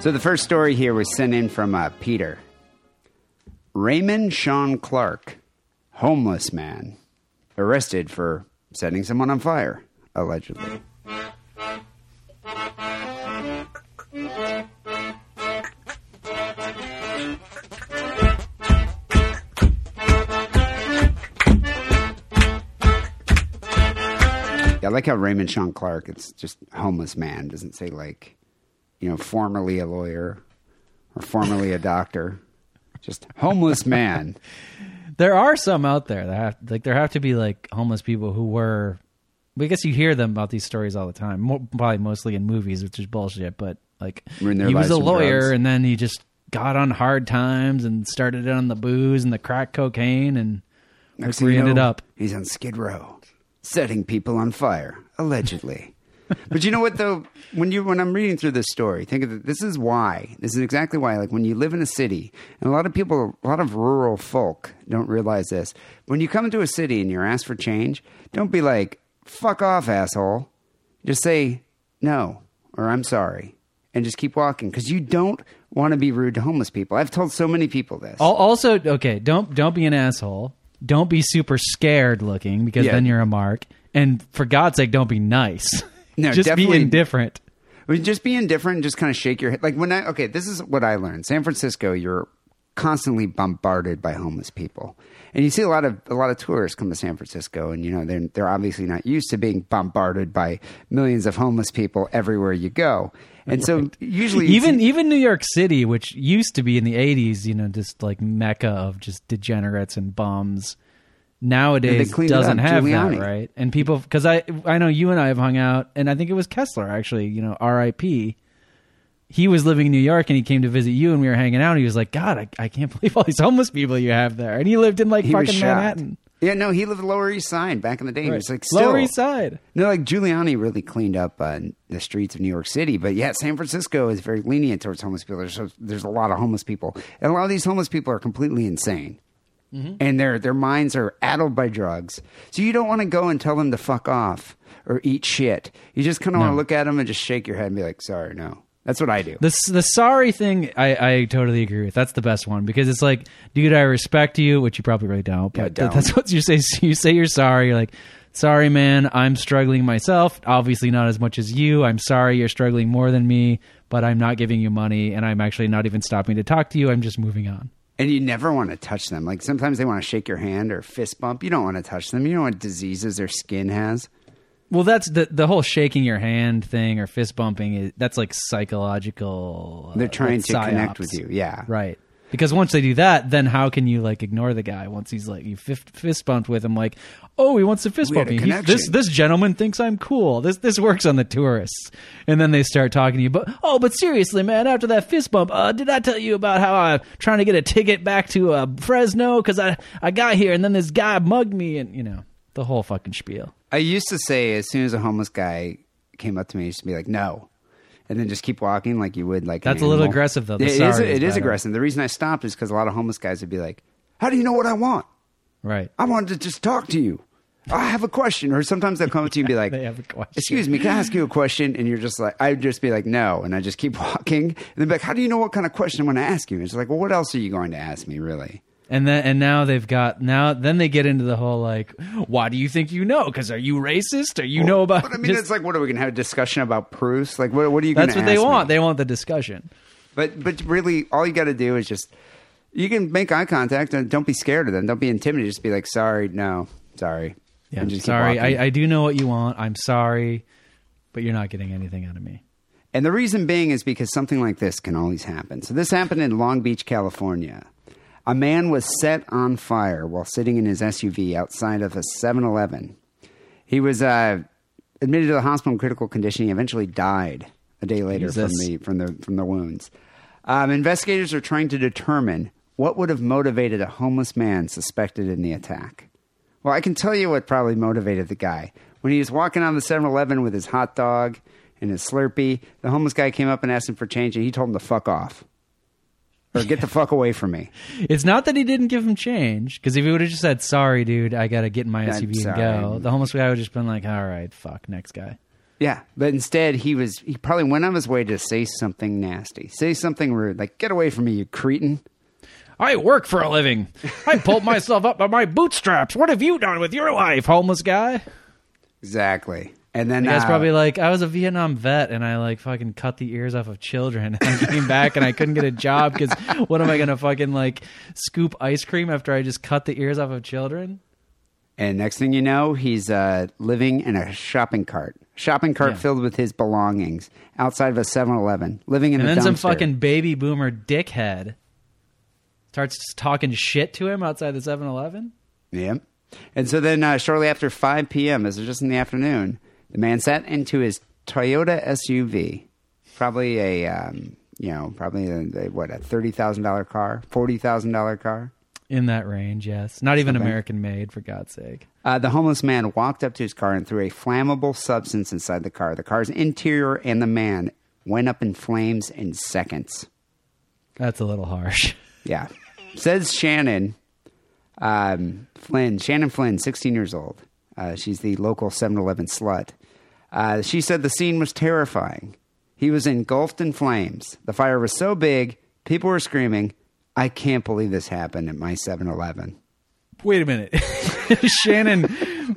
So the first story here was sent in from uh, Peter. Raymond Sean Clark, homeless man, arrested for setting someone on fire, allegedly. I like how Raymond Sean Clark, it's just homeless man, doesn't say like, you know, formerly a lawyer or formerly a doctor. Just homeless man. There are some out there that have like there have to be like homeless people who were. I guess you hear them about these stories all the time. Mo- probably mostly in movies, which is bullshit. But like he was a lawyer, drugs. and then he just got on hard times and started on the booze and the crack cocaine, and Next where he ended know, up. He's on Skid Row, setting people on fire, allegedly. But you know what though? When you when I'm reading through this story, think of it, this is why. This is exactly why. Like when you live in a city, and a lot of people, a lot of rural folk don't realize this. When you come into a city and you're asked for change, don't be like, "Fuck off, asshole." Just say no or "I'm sorry." And just keep walking because you don't want to be rude to homeless people. I've told so many people this. Also, okay, don't don't be an asshole. Don't be super scared looking because Yeah. then you're a mark. And for God's sake, don't be nice. No, just be indifferent. Just be indifferent and just kind of shake your head. Like when I, okay, this is what I learned. San Francisco, you're constantly bombarded by homeless people. And you see a lot of a lot of tourists come to San Francisco, and you know they're they're obviously not used to being bombarded by millions of homeless people everywhere you go. And so usually, even even New York City, which used to be in the '80s, you know, just like mecca of just degenerates and bums, nowadays doesn't have Giuliani. that, right? And people, because I I know you and I have hung out, and I think it was Kessler actually, you know, R.I.P. He was living in New York and he came to visit you, and we were hanging out. And he was like, "God, I, I can't believe all these homeless people you have there." And he lived in like he fucking. Manhattan, Yeah, no, he lived Lower East Side back in the day. He was like Lower still- East Side. No, like Giuliani really cleaned up uh, the streets of New York City, but yeah, San Francisco is very lenient towards homeless people. There's there's a lot of homeless people, and a lot of these homeless people are completely insane, Mm-hmm. and their their minds are addled by drugs. So you don't want to go and tell them to fuck off or eat shit. You just kind of want to look at them and just shake your head and be like, "Sorry, no." That's what I do. The the sorry thing, I, I totally agree with. That's the best one because it's like, dude, I respect you, which you probably really don't. But Yeah, don't. that's what you say. You say you're sorry. You're like, sorry, man, I'm struggling myself. Obviously, not as much as you. I'm sorry you're struggling more than me, but I'm not giving you money, and I'm actually not even stopping to talk to you. I'm just moving on. And you never want to touch them. Like sometimes they want to shake your hand or fist bump. You don't want to touch them. You know what diseases their skin has. Well, that's the the whole shaking your hand thing or fist bumping. Is, that's like psychological. uh, They're trying like to connect with you. Yeah. Right. Because once they do that, then how can you like ignore the guy once he's like you fist, fist bumped with him? Like, oh, he wants to fist bump me. He- this this gentleman thinks I'm cool. This this works on the tourists, and then they start talking to you. But oh, but seriously, man, after that fist bump, uh, did I tell you about how I'm trying to get a ticket back to uh, Fresno because I I got here and then this guy mugged me and you know the whole fucking spiel. I used to say as soon as a homeless guy came up to me, I used to be like, "No," and then just keep walking like you would like. That's a little animal. aggressive, though. The It is. sorry It is better. aggressive. The reason I stopped is because a lot of homeless guys would be like, "How do you know what I want? Right. I wanted to just talk to you. I have a question." Or sometimes they'll come up to you and be like, They have a question. Excuse me, can I ask you a question?" And you're just like, I'd just be like, "No," and I just keep walking. And they'd be like, "How do you know what kind of question I'm going to ask you?" And it's like, "Well, what else are you going to ask me, really?" And then and now they've got now then they get into the whole like why do you think you know because are you racist or you know about But I mean, just- it's like, what are we going to have a discussion about proofs? Like, what, what are you that's to what they want they want the discussion But but really, all you got to do is just you can make eye contact and don't be scared of them. Don't be intimidated. Just be like, sorry, no, sorry. yeah And just sorry. I, I do know what you want I'm sorry but you're not getting anything out of me and the reason being is because something like this can always happen. So this happened in Long Beach, California. A man was set on fire while sitting in his SUV outside of a 7-Eleven. He was uh, admitted to the hospital in critical condition. He eventually died a day later from the from the from the wounds. Um, investigators are trying to determine what would have motivated a homeless man suspected in the attack. Well, I can tell you what probably motivated the guy. When he was walking on the 7 Eleven with his hot dog, and his Slurpee. The homeless guy came up and asked him for change, and he told him to fuck off or get the fuck away from me. It's not that he didn't give him change, because if he would have just said, "Sorry, dude, I gotta get in my I'm SUV and go," the homeless guy would have just been like, "All right, fuck, next guy." Yeah, but instead he was he probably went on his way to say something nasty, say something rude, like "Get away from me, you cretin." I work for a living. I pulled myself up by my bootstraps. What have you done with your life, homeless guy? Exactly. And then The guy's uh, probably like, I was a Vietnam vet and I like fucking cut the ears off of children. And I came back and I couldn't get a job because what am I gonna fucking like scoop ice cream after I just cut the ears off of children? And next thing you know, he's uh, living in a shopping cart. Shopping cart Yeah. filled with his belongings outside of a 7-Eleven, living in And a then some fucking baby boomer dickhead starts talking shit to him outside the 7-Eleven. Yep. And so then uh, shortly after 5 p.m., as it just in the afternoon, the man sat into his Toyota SUV, probably a, um, you know, probably a, a, what, a $30,000 car, $40,000 car. In that range, yes. Not even Okay. American made, for God's sake. Uh, the homeless man walked up to his car and threw a flammable substance inside the car. The car's interior and the man went up in flames in seconds. That's a little harsh. Yeah. Says Shannon um, Flynn, Shannon Flynn, 16 years old. Uh, she's the local 7 Eleven slut. Uh, she said the scene was terrifying. He was engulfed in flames. The fire was so big, people were screaming, I can't believe this happened at my 7 Eleven. Wait a minute. Shannon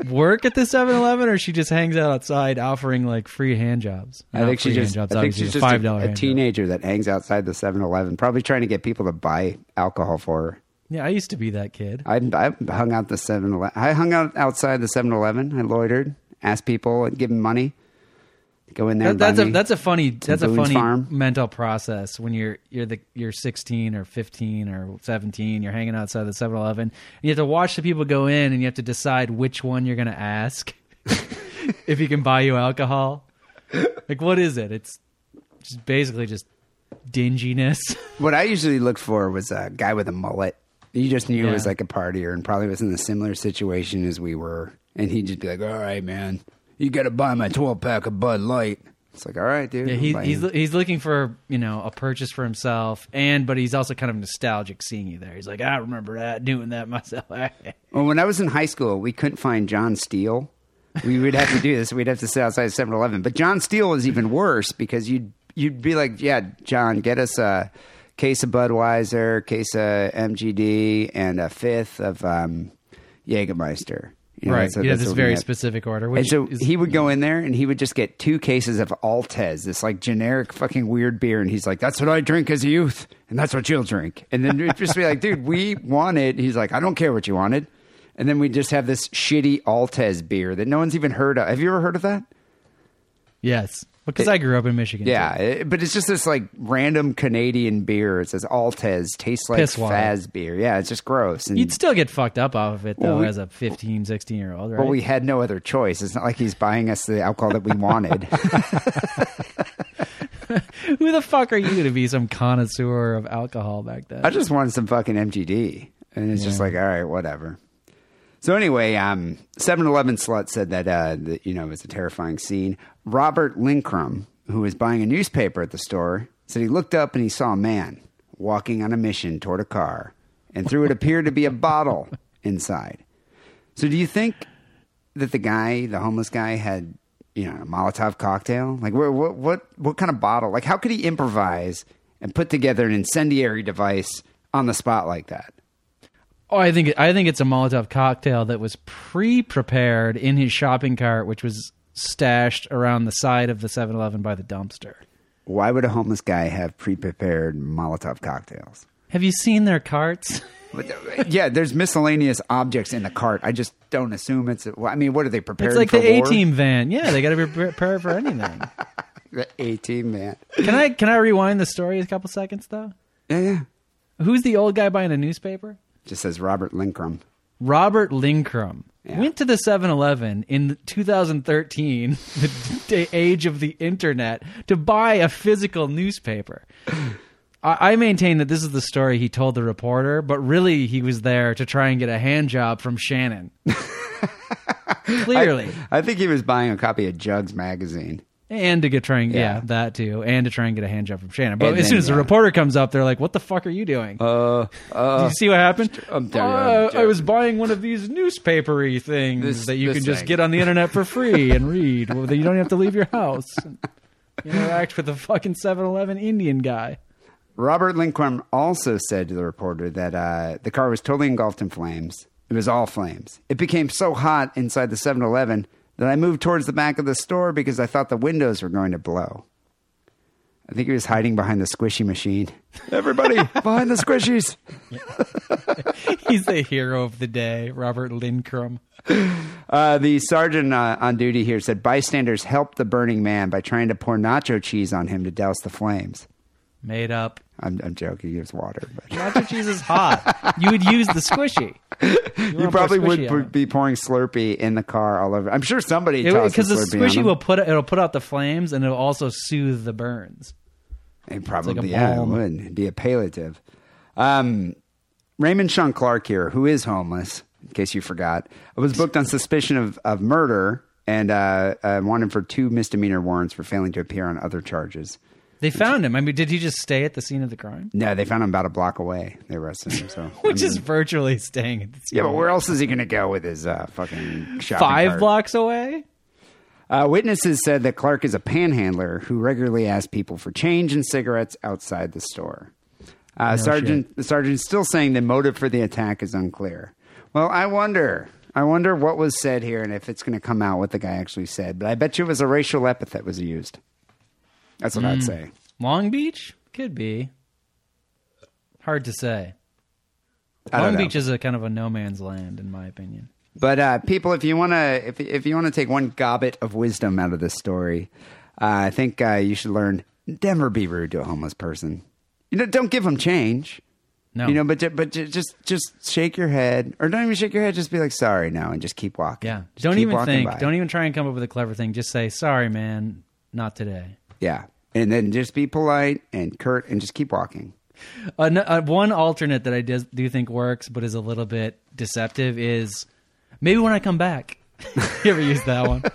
work at the 7-Eleven or she just hangs out outside offering like free hand jobs? I think hand just, jobs, I think she's just a, $5 a hand job. teenager that hangs outside the 7 Eleven, probably trying to get people to buy alcohol for her. Yeah, I used to be that kid. I, I hung out the 7 Eleven. I hung out outside the 7 Eleven. I loitered, asked people, and give them money. Go in there. That, that's a me that's a funny that's a funny Farm. mental process when you're you're the you're 16 or 15 or 17 you're hanging outside the 7-Eleven and you have to watch the people go in and you have to decide which one you're going to ask if he can buy you alcohol like what is it it's just basically just dinginess What I usually looked for was a guy with a mullet. You just knew it was like a partier and probably was in a similar situation as we were. And he'd just be like, all right, man, you got to buy my 12 pack of Bud Light. It's like, all right, dude. yeah, he, he's you." he's looking for you know a purchase for himself and but he's also kind of nostalgic seeing you there he's like I remember that doing that myself Well, when I was in high school, we couldn't find John Steele. We would have to do this. We'd have to sit outside 7 Eleven. But John Steele was even worse because you'd, you'd be like, yeah, John, get us a case of Budweiser, case of MGD, and a fifth of um, Jägermeister. You know, right that's yeah that's this very specific order And so is, he would go mm. in there and he would just get two cases of Altes, this like generic fucking weird beer. And he's like, that's what I drink as a youth. And that's what you'll drink. And then it'd just be like, dude, we wanted. He's like, I don't care what you wanted. And then we just have this shitty Altes beer that no one's even heard of. Have you ever heard of that? Yes, because I grew up in Michigan. Yeah, it- but it's just this like random Canadian beer. It says Altes, tastes like Piss water. Faz beer. Yeah, it's just gross. And you'd still get fucked up off of it though Well, we- as a 15, 16 year old, right? well, we had no other choice. It's not like he's buying us the alcohol that we wanted. Who the fuck are you to be some connoisseur of alcohol back then? I just wanted some fucking MGD. And it's just like, all right, whatever. So anyway, um, 7-Eleven slut said that, uh, that, you know, it was a terrifying scene. Robert Linkrum, who was buying a newspaper at the store, said he looked up and he saw a man walking on a mission toward a car and through it appeared to be a bottle inside. So do you think that the guy, the homeless guy, had you know a Molotov cocktail? Like what what what what kind of bottle? Like how could he improvise and put together an incendiary device on the spot like that? Oh, I think I think it's a Molotov cocktail that was pre-prepared in his shopping cart, which was stashed around the side of the 7-Eleven by the dumpster. Why would a homeless guy have pre-prepared Molotov cocktails? Have you seen their carts? Uh, yeah, there's miscellaneous objects in the cart. I just don't assume it's. I mean, what are they prepared? For? It's like the A team van. Yeah, they got to be prepared for anything. The A team, man. Can I can I rewind the story a couple seconds though? Yeah, yeah. Who's the old guy buying a newspaper? Just says Robert Linkrum. Robert Linkrum Yeah. went to the 7-Eleven in 2013, the age of the internet, to buy a physical newspaper. I, I maintain that this is the story he told the reporter, but really he was there to try and get a hand job from Shannon. Clearly. I think he was buying a copy of Jugs magazine. And to get trying, yeah. Yeah. that too, and to try and get a hand job from Shannon. But And as then, soon as the yeah. reporter comes up, they're like, "What the fuck are you doing?" Uh, Did you see what happened? I'm Uh, I was buying one of these newspapery things This- that you can just thing. get on the internet for free and read. Well, you don't have to leave your house. And interact with a fucking 7-Eleven Indian guy. Robert Lindquist also said to the reporter that uh, the car was totally engulfed in flames. It was all flames. It became so hot inside the 7 Eleven that I moved towards the back of the store because I thought the windows were going to blow. I think he was hiding behind the squishy machine. Everybody, behind the squishies. He's the hero of the day, Robert Lindcrum. Uh, the sergeant uh, on duty here said bystanders helped the burning man by trying to pour nacho cheese on him to douse the flames. Made up. I'm, I'm joking. It was water, but Nacho cheese is hot. You would use the squishy. you probably would be pouring Slurpee in the car all over. I'm sure somebody because the squishy will put it'll put out the flames and it'll also soothe the burns. It probably like yeah, it would It'd be a palliative. Um, Raymond Sean Clark here, who is homeless, in case you forgot, I was booked on suspicion of, of murder and uh, uh, wanted for two misdemeanor warrants for failing to appear on other charges. They found him. I mean, did he just stay at the scene of the crime? No, they found him about a block away. They arrested him. So Which I is virtually staying at the scene. yeah, but where else is he going to go with his uh, fucking shopping Five cart? blocks away? Uh, witnesses said that Clark is a panhandler who regularly asks people for change and cigarettes outside the store. Uh, sergeant, the sergeant's still saying the motive for the attack is unclear. Well, I wonder. I wonder what was said here and if it's going to come out what the guy actually said. But I bet you it was a racial epithet was used. That's what. I'd say. Long Beach? Could be. Hard to say. I don't Long know. Beach is a kind of a no man's land, in my opinion. But uh, people, if you want to, if if you want to take one gobbet of wisdom out of this story, uh, I think uh, you should learn never be rude to a homeless person. You know, don't give them change. No. You know, but ju- but ju- just just shake your head, or don't even shake your head. Just be like sorry now, and just keep walking. yeah. Just Don't keep even walking think. by. Don't even try and come up with a clever thing. Just say, sorry, man, not today. Yeah, and then just be polite and curt, and just keep walking. Uh, no- uh, one alternate that I do, do think works, but is a little bit deceptive, is maybe when I come back. you ever use that one?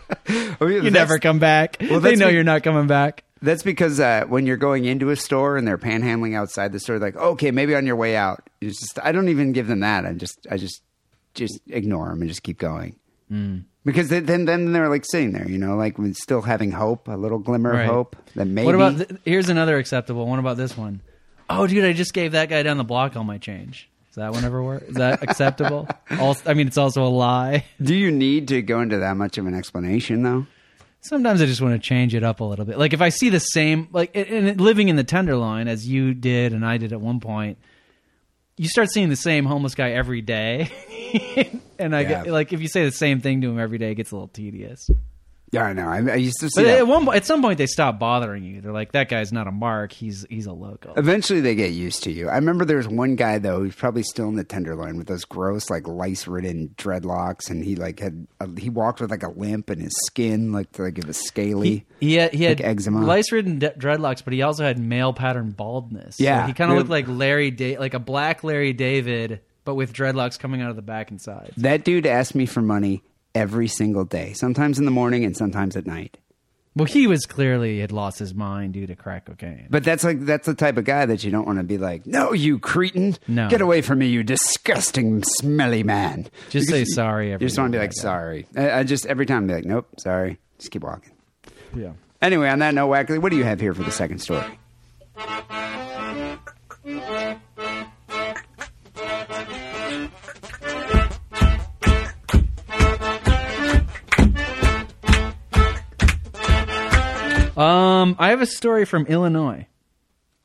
You never come back. Well, they know be- you're not coming back. That's because uh, when you're going into a store and they're panhandling outside the store, like okay, maybe on your way out, it's just I don't even give them that. I just I just just ignore them and just keep going. Mm. Because they, then then they're like sitting there, you know, like still having hope, a little glimmer Right. of hope that maybe. What about th- here's another acceptable. What about this one? Oh, dude, I just gave that guy down the block all my change. Does that one ever work? Is that acceptable? also, I mean, it's also a lie. Do you need to go into that much of an explanation though? Sometimes I just want to change it up a little bit. Like if I see the same, like and living in the Tenderloin as you did and I did at one point, you start seeing the same homeless guy every day, and I Yeah. get like if you say the same thing to him every day, it gets a little tedious. Yeah, I know. I, I used to see. But that. at one, at some point, they stop bothering you. They're like, "That guy's not a mark. He's he's a local." Eventually, they get used to you. I remember there was one guy though who's probably still in the tenderloin with those gross, like lice-ridden dreadlocks, and he like had a, he walked with like a limp, and his skin looked like it was scaly. He, he had he had Like eczema. lice-ridden de- dreadlocks, but he also had male pattern baldness. So Yeah. he kind of looked like Larry, da- like a black Larry David, but with dreadlocks coming out of the back and sides. That dude asked me for money every single day, sometimes in the morning and sometimes at night. Well, he was clearly had lost his mind due to crack cocaine. But that's like that's the type of guy that you don't want to be like, no, you cretin, No. get away from me, you disgusting, smelly man. Just say sorry every You just want to be now like, and sorry. I, I just every time be like, nope, sorry, just keep walking. yeah. Anyway, on that note, Wackerly, what do you have here for the second story? Um, I have a story from Illinois.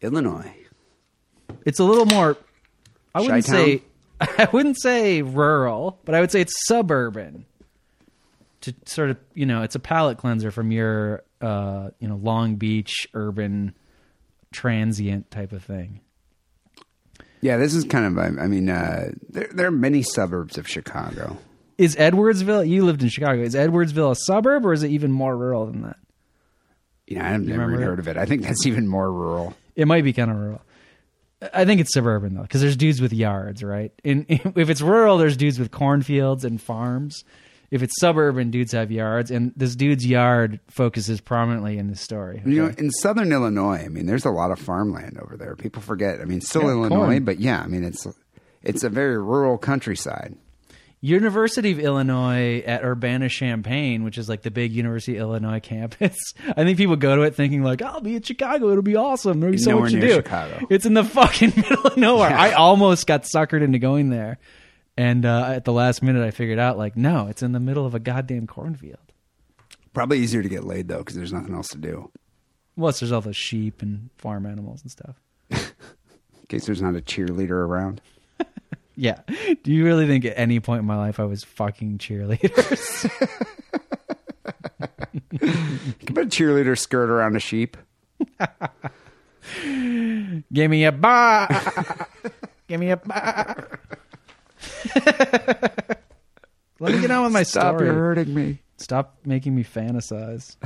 Illinois. It's a little more. I wouldn't say. I wouldn't say rural, but I would say it's suburban. To sort of, you know, it's a palate cleanser from your, uh, you know, Long Beach urban transient type of thing. Yeah, this is kind of. I I mean, uh, there, there are many suburbs of Chicago. Is Edwardsville? You lived in Chicago. Is Edwardsville a suburb, or is it even more rural than that? You know, I've never remember even heard of it. I think that's even more rural. It might be kind of rural. I think it's suburban though, because there's dudes with yards, right? And if it's rural, there's dudes with cornfields and farms. If it's suburban, dudes have yards, and this dude's yard focuses prominently in this story. You know, in southern Illinois, I mean, there's a lot of farmland over there. People forget. I mean, still Yeah, Illinois, corn. but yeah, I mean, it's it's a very rural countryside. University of Illinois at Urbana Champaign, which is like the big University of Illinois campus. I think people go to it thinking like, "I'll be in Chicago. It'll be awesome. There'll be so Nowhere much to near do." Chicago. It's in the fucking middle of nowhere. Yeah. I almost got suckered into going there, and uh, at the last minute, I figured out like, no, it's in the middle of a goddamn cornfield. Probably easier to get laid though, because there's nothing else to do. Plus, there's all the sheep and farm animals and stuff. In case there's not a cheerleader around. Yeah. Do you really think at any point in my life I was fucking cheerleaders? Can put a cheerleader skirt around a sheep. Give me a bar. Give me a bar. Let me get on with my Stop! story. You're hurting me. Stop making me fantasize.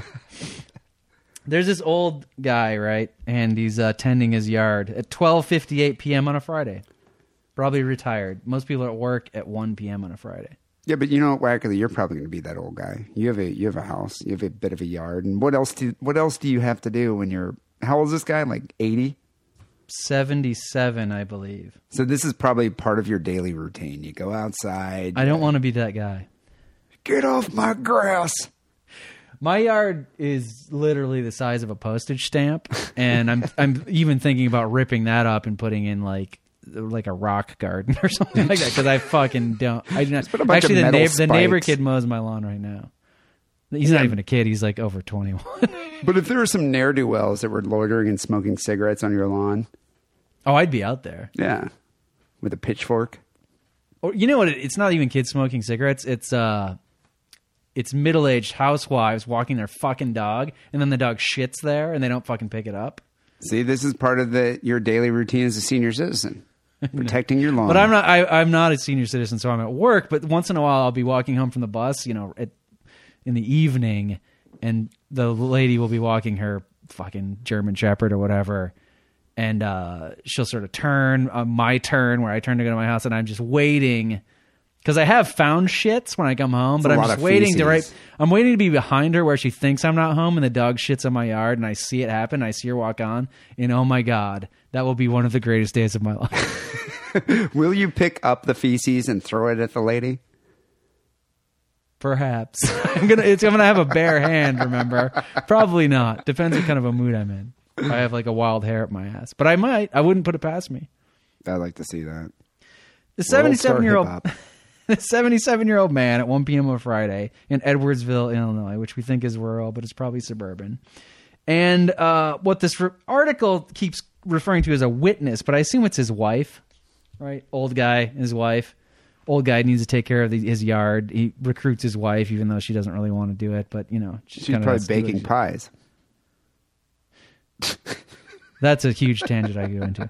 There's this old guy, right? And he's uh, tending his yard at 12:58 p.m. on a Friday. Probably retired. Most people are at work at 1 p.m. on a Friday. Yeah, but you know what, Wackerly, you're probably going to be that old guy. You have a you have a house, you have a bit of a yard, and what else do what else do you have to do when you're how old is this guy? Like eighty. 77, I believe. So this is probably part of your daily routine. You go outside. I don't want to be that guy. get off my grass. My yard is literally the size of a postage stamp, and I'm I'm even thinking about ripping that up and putting in like like a rock garden or something like that because I fucking don't. I do not. a bunch of Actually, the, neighbor, the neighbor kid mows my lawn right now. He's not even a kid. He's like over twenty one. But if there were some ne'er do wells that were loitering and smoking cigarettes on your lawn, oh, I'd be out there. yeah, with a pitchfork. Or you know what? It's not even kids smoking cigarettes. It's uh, it's middle aged housewives walking their fucking dog, and then the dog shits there, and they don't fucking pick it up. See, this is part of the your daily routine as a senior citizen, protecting your lawn. But I'm not. I, I'm not a senior citizen, so I'm at work. But once in a while, I'll be walking home from the bus, you know, at, in the evening, and the lady will be walking her fucking German Shepherd or whatever, and uh, she'll sort of turn uh, my turn where I turn to go to my house, and I'm just waiting because I have found shits when I come home, but I'm just waiting to feces. right. I'm waiting to be behind her where she thinks I'm not home, and the dog shits on my yard, and I see it happen. I see her walk on, and oh my god, that will be one of the greatest days of my life. Will you pick up the feces and throw it at the lady? Perhaps I'm gonna. It's I'm gonna have a bare hand. Remember, probably not. Depends what kind of a mood I'm in. If I have like a wild hair up my ass, but I might. I wouldn't put it past me. I'd like to see that. The 77 year old, the 77 year old man at 1 p.m. on Friday in Edwardsville, Illinois, which we think is rural, but it's probably suburban. And uh, what this re- article keeps referring to as a witness, but I assume it's his wife, right? Old guy, and his wife. Old guy needs to take care of the, his yard. He recruits his wife, even though she doesn't really want to do it. But you know, she She's kinda probably has to do baking it. pies. That's a huge tangent I go into.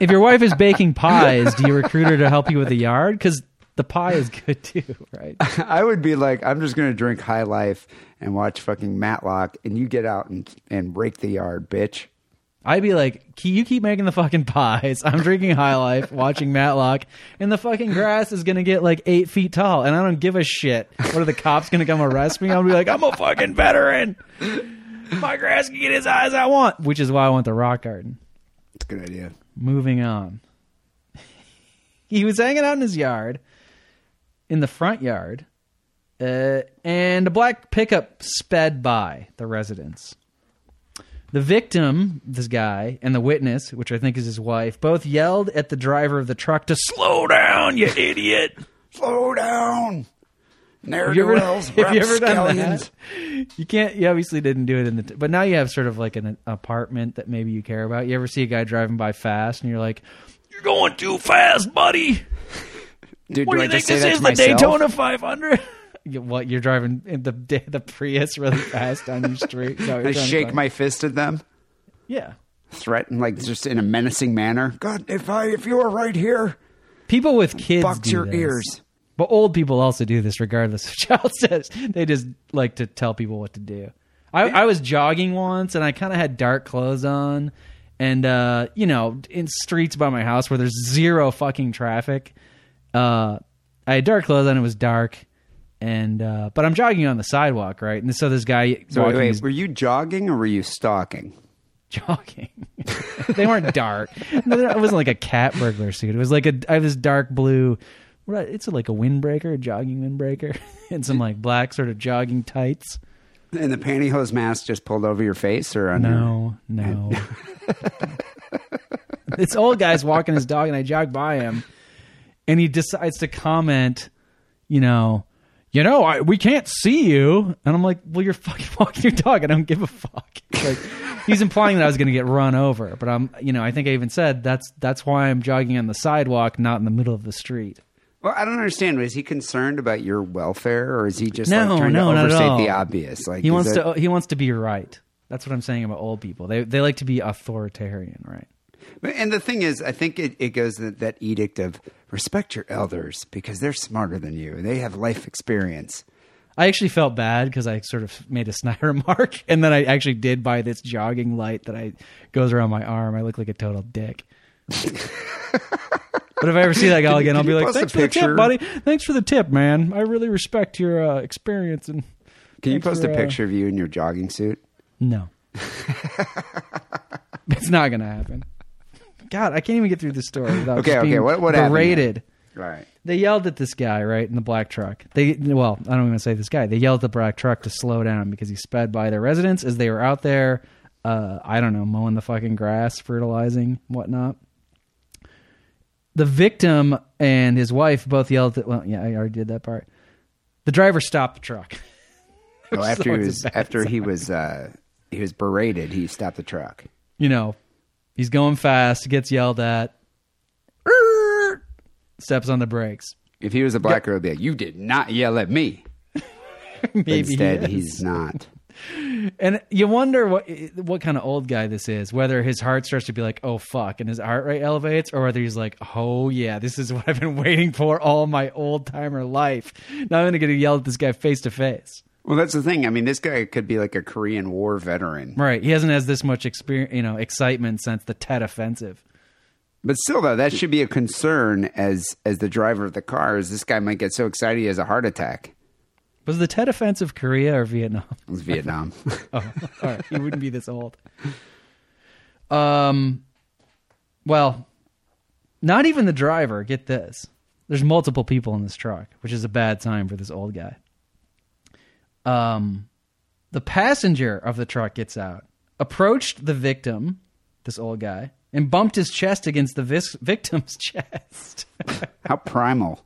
If your wife is baking pies, do you recruit her to help you with the yard? Because the pie is good too, right? I would be like, I'm just going to drink High Life and watch fucking Matlock, and you get out and, and rake the yard, bitch. I'd be like, you keep making the fucking pies. I'm drinking High Life, watching Matlock, and the fucking grass is gonna get like eight feet tall, and I don't give a shit. What are the cops gonna come arrest me? I'll be like, I'm a fucking veteran. My grass can get as high as I want, which is why I want the rock garden. It's a good idea. Moving on. he was hanging out in his yard, in the front yard, uh, and a black pickup sped by the residence. The victim, this guy, and the witness, which I think is his wife, both yelled at the driver of the truck to slow down, you idiot. Slow down. Ne'er do wells, have you ever done that? You can't. You obviously didn't do it in the. T- but now you have sort of like an apartment that maybe you care about. You ever see a guy driving by fast, and you're like, "You're going too fast, buddy." Dude, What do do you just think this is? The? Daytona 500. What you're driving in the the Prius really fast down your street? Is that what you're I shake my fist at them, yeah. threaten like just in a menacing manner. God, if I if you were right here, People with kids box your this. ears. But old people also do this regardless of child status. They just like to tell people what to do. I, I was jogging once and I kind of had dark clothes on. And, uh, you know, in streets by my house where there's zero fucking traffic, uh, I had dark clothes on. It was dark. And uh, but I'm jogging on the sidewalk, right? And so this guy So wait, wait, his- were you jogging or were you stalking? jogging. they weren't dark. No, It wasn't like a cat burglar suit. It was like a I have this dark blue. What it's like a windbreaker, a jogging windbreaker, and some like black sort of jogging tights. And the pantyhose mask just pulled over your face or your- No, no. this old guy's walking his dog, and I jog by him, and he decides to comment, you know, you know, I, we can't see you, and I'm like, well, you're fucking walking your dog. I don't give a fuck. Like, he's implying that I was going to get run over, but I'm, you know, I think I even said that's that's why I'm jogging on the sidewalk, not in the middle of the street. Well, I don't understand. Is he concerned about your welfare, or is he just No, like trying no, to not at overstate all. the obvious? Like He wants that- to he wants to be right. That's what I'm saying about old people. They they like to be authoritarian, right? And the thing is, I think it, it goes that, that edict of respect your elders because they're smarter than you. They have life experience. I actually felt bad because I sort of made a snide remark, and then I actually did buy this jogging light that I goes around my arm. I look like a total dick. but if I ever see that guy again, I'll be like, "Thanks for the tip, buddy. Thanks for the tip, man. I really respect your uh, experience." And Can you post for, a uh, picture of you in your jogging suit? no, it's not gonna happen. God, I can't even get through this story without Okay, just okay, being what- what happened berated. Right. They yelled at this guy, right, in the black truck. They well, I don't even say this guy. They yelled at the black truck to slow down because he sped by their residence as they were out there. Uh, I don't know, mowing the fucking grass, fertilizing, whatnot. The victim and his wife both yelled at. Well, yeah, I already did that part. The driver stopped the truck. Oh, after he was after he was uh, he was berated, he stopped the truck. You know, he's going fast, gets yelled at, steps on the brakes. If he was a black girl, be like, "You did not yell at me." Maybe instead, is. he's not. And you wonder what what kind of old guy this is. Whether his heart starts to be like, "Oh fuck," and his heart rate elevates, or whether he's like, "Oh yeah, this is what I've been waiting for all my old timer life." Now I'm gonna get to yell at this guy face to face. Well, that's the thing. I mean, this guy could be like a Korean War veteran, Right? He hasn't has this much experience, you know, excitement since the Tet Offensive. but still, though, that should be a concern as as the driver of the car. Is this guy might get so excited he has a heart attack? Was the Tet Offensive Korea or Vietnam? It was Vietnam. Oh, all right. He wouldn't be this old. Um, well, not even the driver. Get this. There's multiple people in this truck, which is a bad sign for this old guy. Um, the passenger of the truck gets out, approached the victim, this old guy, and bumped his chest against the vis- victim's chest. How primal!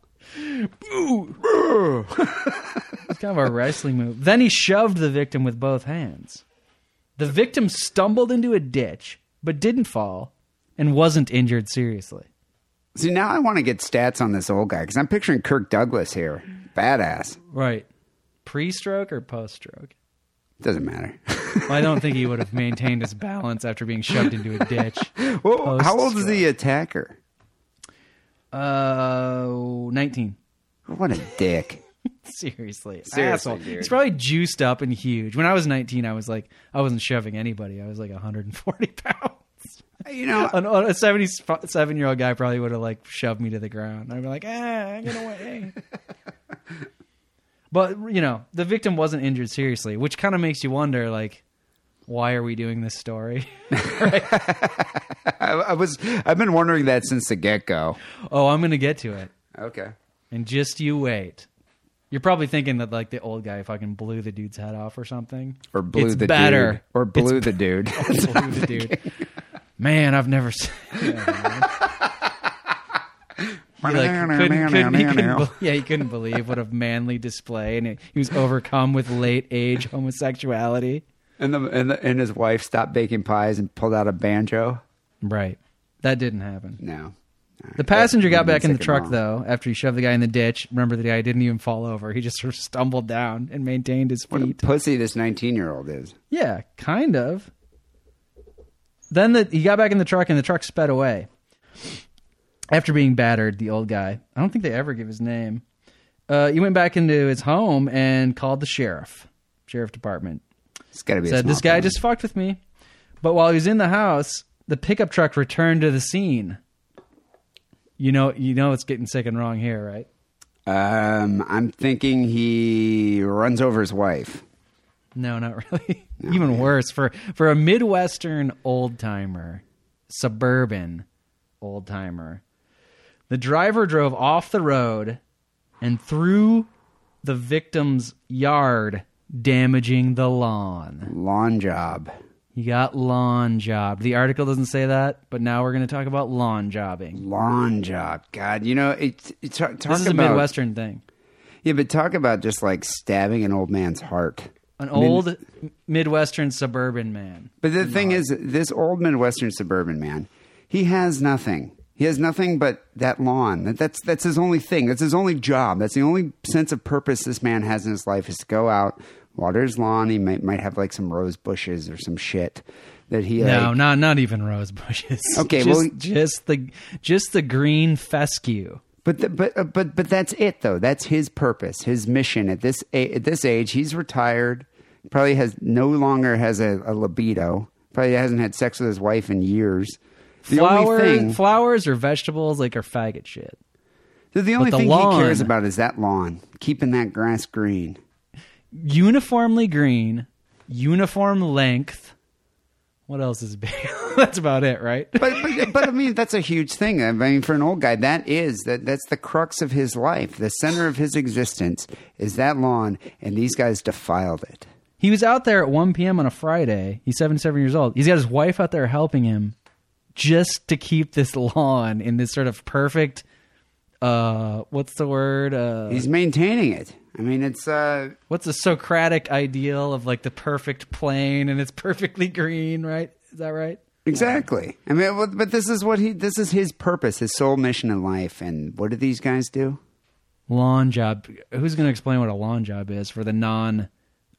It's kind of a wrestling move. Then he shoved the victim with both hands. The victim stumbled into a ditch, but didn't fall and wasn't injured seriously. See, now I want to get stats on this old guy because I'm picturing Kirk Douglas here, badass. Right. Pre stroke or post stroke? Doesn't matter. I don't think he would have maintained his balance after being shoved into a ditch. well, how old is the attacker? Uh, 19. What a dick! Seriously. Seriously, asshole. dude. He's probably juiced up and huge. When I was 19, I was like, I wasn't shoving anybody. I was like 140 pounds. You know, An- a 77 year old guy probably would have like shoved me to the ground. I'd be like, ah, get away. But you know, the victim wasn't injured seriously, which kind of makes you wonder, like, why are we doing this story? I, I was I've been wondering that since the get go. oh, I'm gonna get to it, Okay. and just you wait. You're probably thinking that like the old guy fucking blew the dude's head off or something, Or blew It's the better. dude. Or blew It's the dude. blew the dude. Man, I've never seen. He like couldn't, couldn't, he couldn't, yeah, he couldn't believe what a manly display, and he, he was overcome with late age homosexuality. and the, and the, and his wife stopped baking pies and pulled out a banjo. Right, that didn't happen. No. The passenger That got back in the truck and though after he shoved the guy in the ditch. Remember the guy didn't even fall over; he just sort of stumbled down and maintained his What a feet. pussy this 19 year old is. Yeah, kind of. Then the, he got back in the truck and the truck sped away. After being battered, the old guy, I don't think they ever give his name. Uh, he went back into his home and called the sheriff, sheriff department. It's got to be a Said, This guy town." just fucked with me. But while he was in the house, the pickup truck returned to the scene. You know, you know it's getting sick and wrong here, right? Um, I'm thinking he runs over his wife. No, not really. Even worse for for a Midwestern old timer, suburban old timer. The driver drove off the road and through the victim's yard, damaging the lawn. Lawn job. You got lawn job. The article doesn't say that, but now we're going to talk about lawn jobbing. Lawn job. God, you know, it's, it's talk This is a about Midwestern thing. yeah, but talk about just like stabbing an old man's heart. An I mean- old Midwestern suburban man. But the thing is, this old Midwestern suburban man, he has nothing. He has nothing but that lawn. That, that's that's his only thing. That's his only job. That's the only sense of purpose this man has in his life is to go out, water his lawn. He might might have like some rose bushes or some shit that he No, like, not not even rose bushes. Okay, just, well- just the just the green fescue. But the, but uh, but but that's it though. That's his purpose, his mission at this a- at this age. He's retired. Probably has no longer has a, a libido. Probably hasn't had sex with his wife in years. The Flower, only thing, flowers or vegetables like are faggot shit. the, the only the thing lawn- he cares about is that lawn, keeping that grass green. Uniformly green, uniform length. What else is big? That's about it, right? But, but but I mean that's a huge thing. I mean for an old guy, that is that that's the crux of his life. The center of his existence is that lawn, and these guys defiled it. He was out there at 1 p.m. on a Friday. He's 77 years old. He's got his wife out there helping him just to keep this lawn in this sort of perfect uh what's the word? Uh He's maintaining it. I mean it's uh what's the Socratic ideal of like the perfect plane and it's perfectly green, right? Is that right? Exactly. I mean, but- but this is what he. This is his purpose, his sole mission in life. And what do these guys do? Lawn job. Who's going to explain what a lawn job is for the non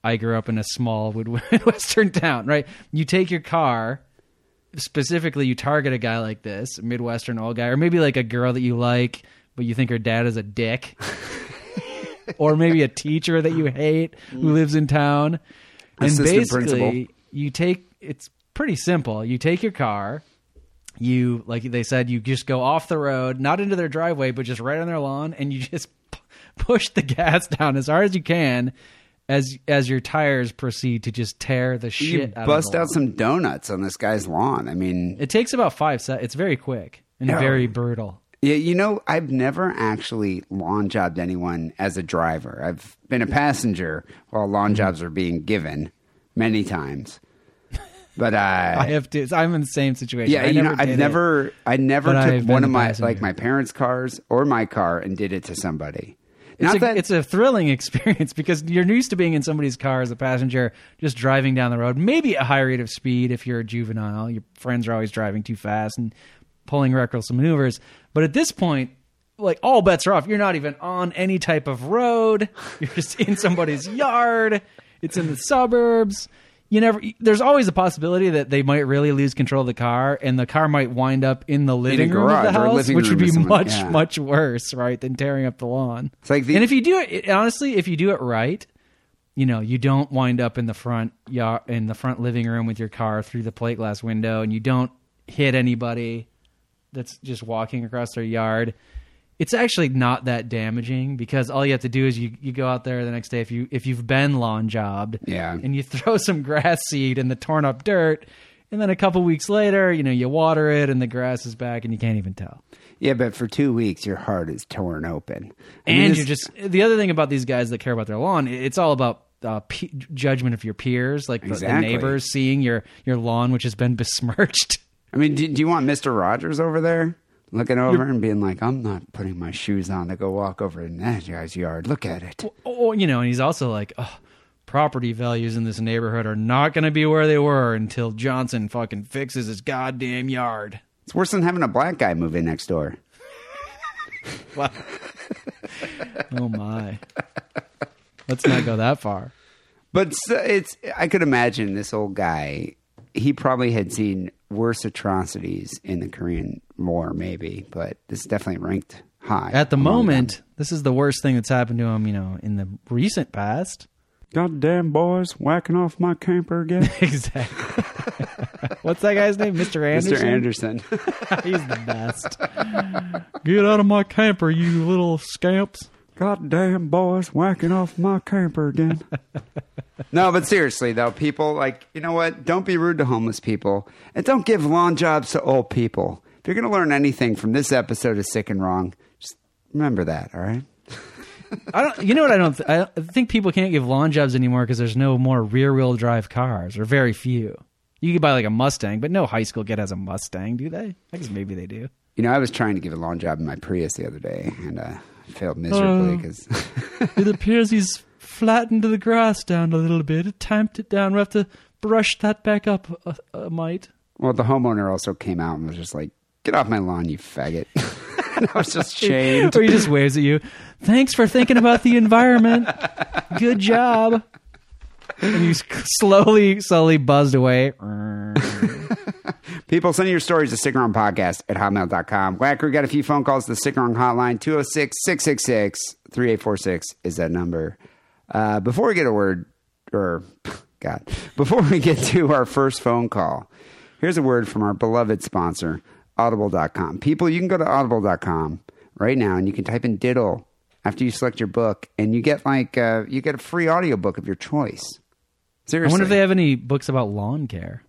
I grew up in a small Midwestern town, right? You take your car, specifically you target a guy like this, a Midwestern old guy, or maybe like a girl that you like, but you think her dad is a dick. or maybe a teacher that you hate who mm. lives in town. And basically, principal. you take it's pretty simple. You take your car, you like they said, you just go off the road, not into their driveway, but just right on their lawn, and you just p- push the gas down as hard as you can. As as your tires proceed to just tear the shit You out bust out some donuts on this guy's lawn. I mean, It takes about five seconds. It's very quick and Yeah. very brutal. yeah, you know, I've never actually lawn jobbed anyone as a driver. I've been a passenger while Mm-hmm. lawn jobs are being given many times. But uh, I have to. I'm in the same situation. yeah, I you know, never I've did it. never, I never took one of my passenger. like my parents' cars or my car and did it to somebody. It's a, that it's a thrilling experience because you're used to being in somebody's car as a passenger, just driving down the road, maybe at a high rate of speed if you're a juvenile. Your friends are always driving too fast and pulling reckless maneuvers. But at this point, like all bets are off. You're not even on any type of road. You're just in somebody's yard. It's in the suburbs. You never. There's always a possibility that they might really lose control of the car, and the car might wind up in the living room of the house, which would be much yeah. much worse, right, than tearing up the lawn. It's like the- and if you do it honestly, if you do it right, you know, you don't wind up in the front yard in the front living room with your car through the plate glass window, and you don't hit anybody that's just walking across their yard. It's actually not that damaging because all you have to do is you, you go out there the next day if you if you've been lawn jobbed, Yeah. and you throw some grass seed in the torn up dirt, and then a couple weeks later, you know, you water it and the grass is back and you can't even tell. yeah, but for two weeks your heart is torn open, I and you're just the other thing about these guys that care about their lawn it's all about uh, pe judgment of your peers like the, the neighbors seeing your your lawn which has been besmirched I mean, do, do you want Mister Rogers over there looking over and being like, "I'm not putting my shoes on to go walk over in that guy's yard. Look at it." Oh, oh you know and he's also like oh, property values in this neighborhood are not going to be where they were until johnson fucking fixes his goddamn yard It's worse than having a black guy move in next door. oh my let's not go that far But it's I could imagine this old guy. He probably had seen worse atrocities in the Korean War, maybe, but this definitely ranked high at the moment them. this is the worst thing that's happened to him you know in the recent past Goddamn boys, whacking off my camper again. exactly what's that guy's name mr anderson Mr. Anderson. He's the best. Get out of my camper, you little scamps. Goddamn boys whacking off my camper again. no, but seriously though, people like you know what? Don't be rude to homeless people, and don't give lawn jobs to old people. If you're going to learn anything from this episode of Sick and Wrong, just remember that. All right. I don't. You know what? I don't. Th- I think people can't give lawn jobs anymore because there's no more rear wheel drive cars, or very few. You could buy like a Mustang, but no high school kid has a Mustang, do they? I guess maybe they do. You know, I was trying to give a lawn job in my Prius the other day, and uh, failed miserably uh, because It appears he's flattened the grass down a little bit, tamped it down. We have to brush that back up a, a mite. well, the homeowner also came out and was just like, "Get off my lawn, you faggot." and I was just shamed. Or he just waves at you. Thanks for thinking about the environment. Good job. And you s- slowly, slowly buzzed away. People, send your stories to Sick and Wrong Podcast at hotmail.com. Whacker, we got a few phone calls to the Around Hotline. 206 666 3846 is that number. Uh, before we get a word, or, God, before we get to our first phone call, here's a word from our beloved sponsor, audible.com. People, you can go to audible.com right now and you can type in diddle after you select your book and you get like, uh, you get a free audiobook of your choice. I Seriously. wonder if they have any books about lawn care.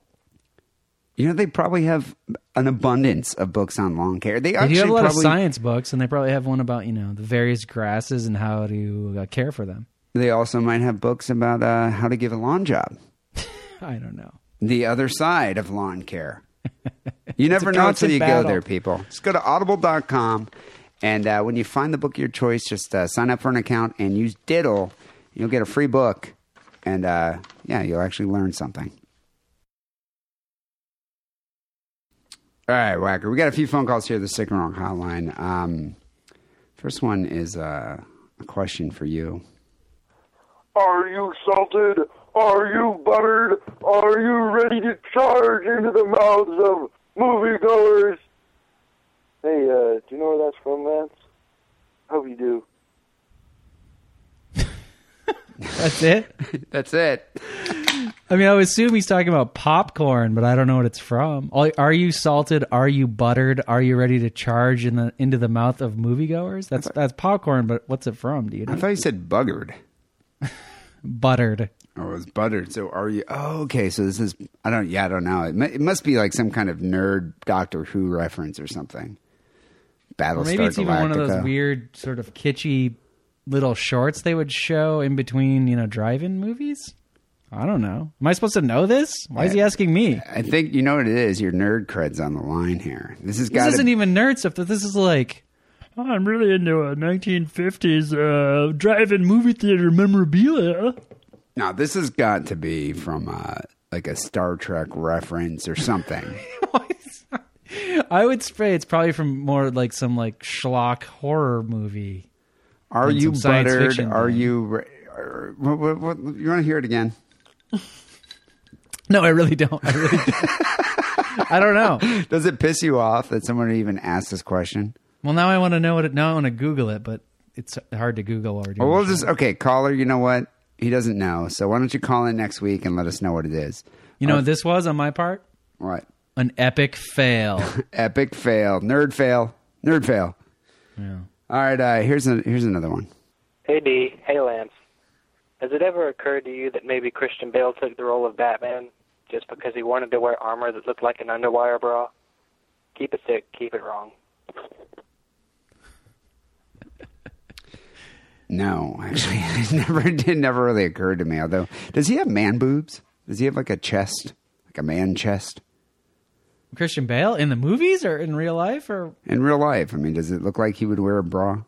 You know, they probably have an abundance of books on lawn care. They They actually do have a lot probably, of science books, and they probably have one about you know the various grasses and how to uh, care for them. They also might have books about uh, how to give a lawn job. I don't know. The other side of lawn care. You never know until you battle. go there, people. Just go to audible.com. And uh, when you find the book of your choice, just uh, sign up for an account and use Diddle. You'll get a free book. And uh, yeah, you'll actually learn something. All right, Whacker. We got a few phone calls here. The Sick and Wrong Hotline. Um, first one is uh, a question for you. Are you salted? Are you buttered? Are you ready to charge into the mouths of moviegoers? Hey, uh, do you know where that's from, Lance? I hope you do. That's it. That's it. I mean, I would assume he's talking about popcorn, but I don't know what it's from. Are you salted? Are you buttered? Are you ready to charge in the into the mouth of moviegoers? That's that's popcorn, but what's it from? Do you Know? I thought you said buggered. Buttered. Oh, it's buttered. So are you? Oh, okay. So this is. I don't. Yeah, I don't know. It, it must be like some kind of nerd Doctor Who reference or something. Battlestar Or maybe it's even one of those weird sort of kitschy little shorts they would show in between, you know, drive-in movies. I don't know. Am I supposed to know this? Why is he asking me? I think you know what it is. Your nerd cred's on the line here. This has This got. isn't even nerd stuff. This is like, oh, I'm really into a 1950s uh, drive-in movie theater memorabilia. Now, this has got to be from uh, like a Star Trek reference or something. I would say it's probably from more like some like schlock horror movie. Are And you some science buttered? fiction Are thing. you? re- Are, what, what, what, you want to hear it again? No, I really don't. I really don't. I don't know. Does it piss you off that someone even asked this question? Well, now I want to know what it. Now I want to Google it, but it's hard to Google already. Well, we'll just okay, caller. You know what? He doesn't know. So why don't you call in next week and let us know what it is? You know what this was on my part? What? An epic fail. Epic fail, nerd fail, nerd fail. yeah. All right, uh, here's a, here's another one. Hey Dee, hey Lance. Has it ever occurred to you that maybe Christian Bale took the role of Batman just because he wanted to wear armor that looked like an underwire bra? Keep it sick, keep it wrong. No, actually, it never did. Never really occurred to me. Although, does he have man boobs? Does he have like a chest, like a man chest Christian Bale in the movies or in real life or in real life? I mean, does it look like he would wear a bra?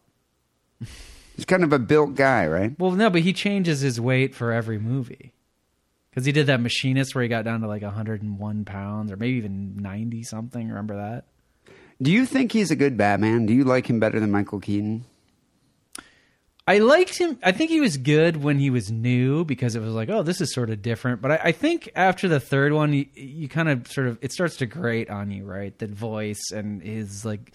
He's kind of a built guy, right? well, no, but he changes his weight for every movie. Because he did that machinist where he got down to like 101 pounds or maybe even 90 something. Remember that? Do you think he's a good Batman? Do you like him better than Michael Keaton? I liked him. I think he was good when he was new because it was like, oh, this is sort of different. But I, I think after the third one, you, you kind of sort of it starts to grate on you, right? That voice and his like,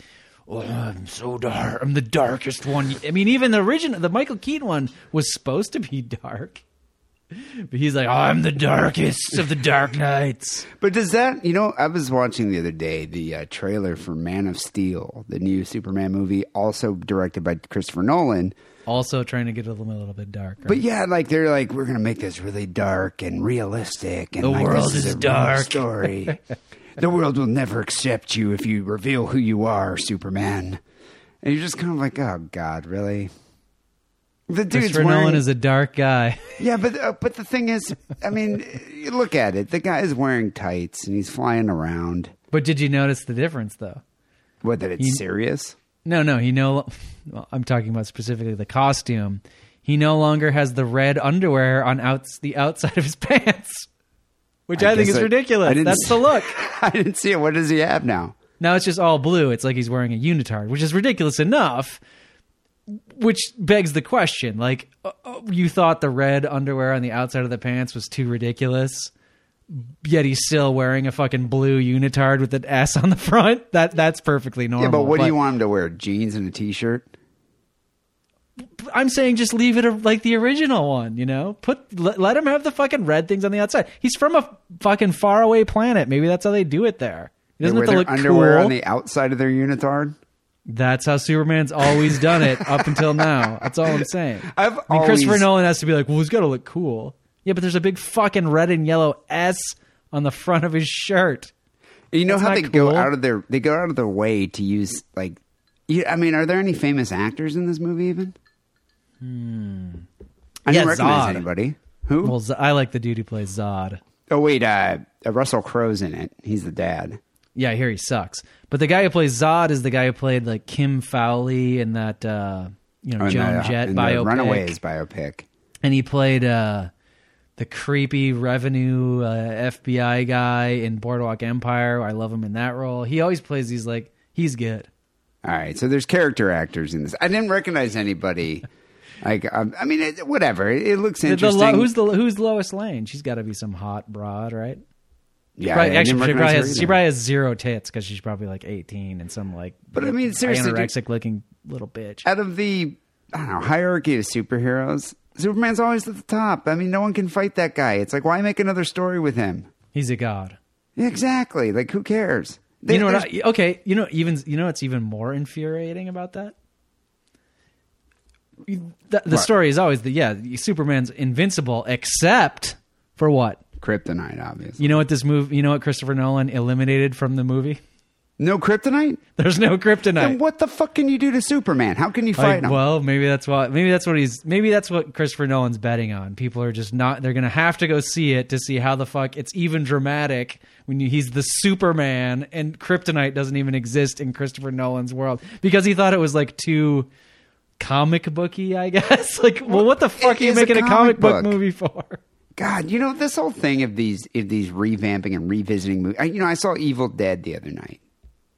oh, I'm so dark. I'm the darkest one. I mean, even the original, the Michael Keaton one was supposed to be dark, but he's like, oh, I'm the darkest of the Dark Knights. But does that, you know, I was watching the other day the uh, trailer for Man of Steel, the new Superman movie, also directed by Christopher Nolan. also trying to get a little, a little bit dark. But yeah, like they're like, we're gonna make this really dark and realistic, and The like, world is is, dark. story. the world will never accept you if you reveal who you are, Superman. And you're just kind of like, oh God, really? The dude's Christopher wearing, Nolan is a dark guy. yeah, but uh, but the thing is, I mean, you look at it. The guy is wearing tights and he's flying around. But did you notice the difference though? What that it's He- serious? No, no, he no. Well, I'm talking about specifically the costume. He no longer has the red underwear on outs the outside of his pants, which I, think is I- ridiculous. I That's s- the look. I didn't see it. What does he have now? Now it's just all blue. It's like he's wearing a unitard, which is ridiculous enough. Which begs the question: like, uh, uh, you thought the red underwear on the outside of the pants was too ridiculous, yet he's still wearing a fucking blue unitard with an S on the front. That that's perfectly normal. Yeah, but what do you want him to wear? Jeans and a t-shirt? I'm saying just leave it like the original one, you know? Put let, let him have the fucking red things on the outside. He's from a fucking faraway planet. Maybe that's how they do it there. He doesn't have to look underwear cool. on the outside of their unitard. That's how Superman's always done it up until now. That's all I'm saying. I've I mean, Christopher Nolan has to be like, well, he's got to look cool. Yeah, but there's a big fucking red and yellow S on the front of his shirt. You know That's how they go out of their they go out of their way to use like. You, I mean, are there any famous actors in this movie? Even. Hmm. I Yeah, don't recognize Zod. anybody. Who? Well, Z- I like the dude who plays Zod. oh wait, uh, uh, Russell Crowe's in it. He's the dad. Yeah, I hear he sucks. But the guy who plays Zod is the guy who played like Kim Fowley in that uh, you know Oh, Joan the- Jett and the biopic. Runaways biopic. and he played uh, the creepy revenue uh, FBI guy in Boardwalk Empire. I love him in that role. He always plays these like he's good. All right, so there's character actors in this. I didn't recognize anybody. Like, um, I mean, it, whatever. It, it looks The- the interesting. Lo- who's the who's Lois Lane? She's got to be some hot broad, right? yeah, Probably- actually, she probably, has, she probably has zero tits because she's probably like eighteen and some like. But I mean, seriously, dude- anorexic looking little bitch. out of the I don't know hierarchy of superheroes, Superman's always at the top. I mean, no one can fight that guy. It's like, why make another story with him? He's a god. Yeah, exactly. Like, who cares? They- you know what? I, okay, you know even you know what's even more infuriating about that. The, the What? story is always the yeah, Superman's invincible except for what? kryptonite, obviously. You know what this move? You know what Christopher Nolan eliminated from the movie? No kryptonite. There's no kryptonite. Then what the fuck can you do to Superman? How can you fight Like, him? well, maybe that's what maybe that's what he's maybe that's what Christopher Nolan's betting on. People are just not they're gonna have to go see it to see how the fuck it's even dramatic when you, he's the Superman and kryptonite doesn't even exist in Christopher Nolan's world because he thought it was like too comic booky, I guess. like, well, what the fuck it are you is a making a comic comic book book. movie for? God, you know this whole thing of these of these revamping and revisiting movies. You know, I saw Evil Dead the other night.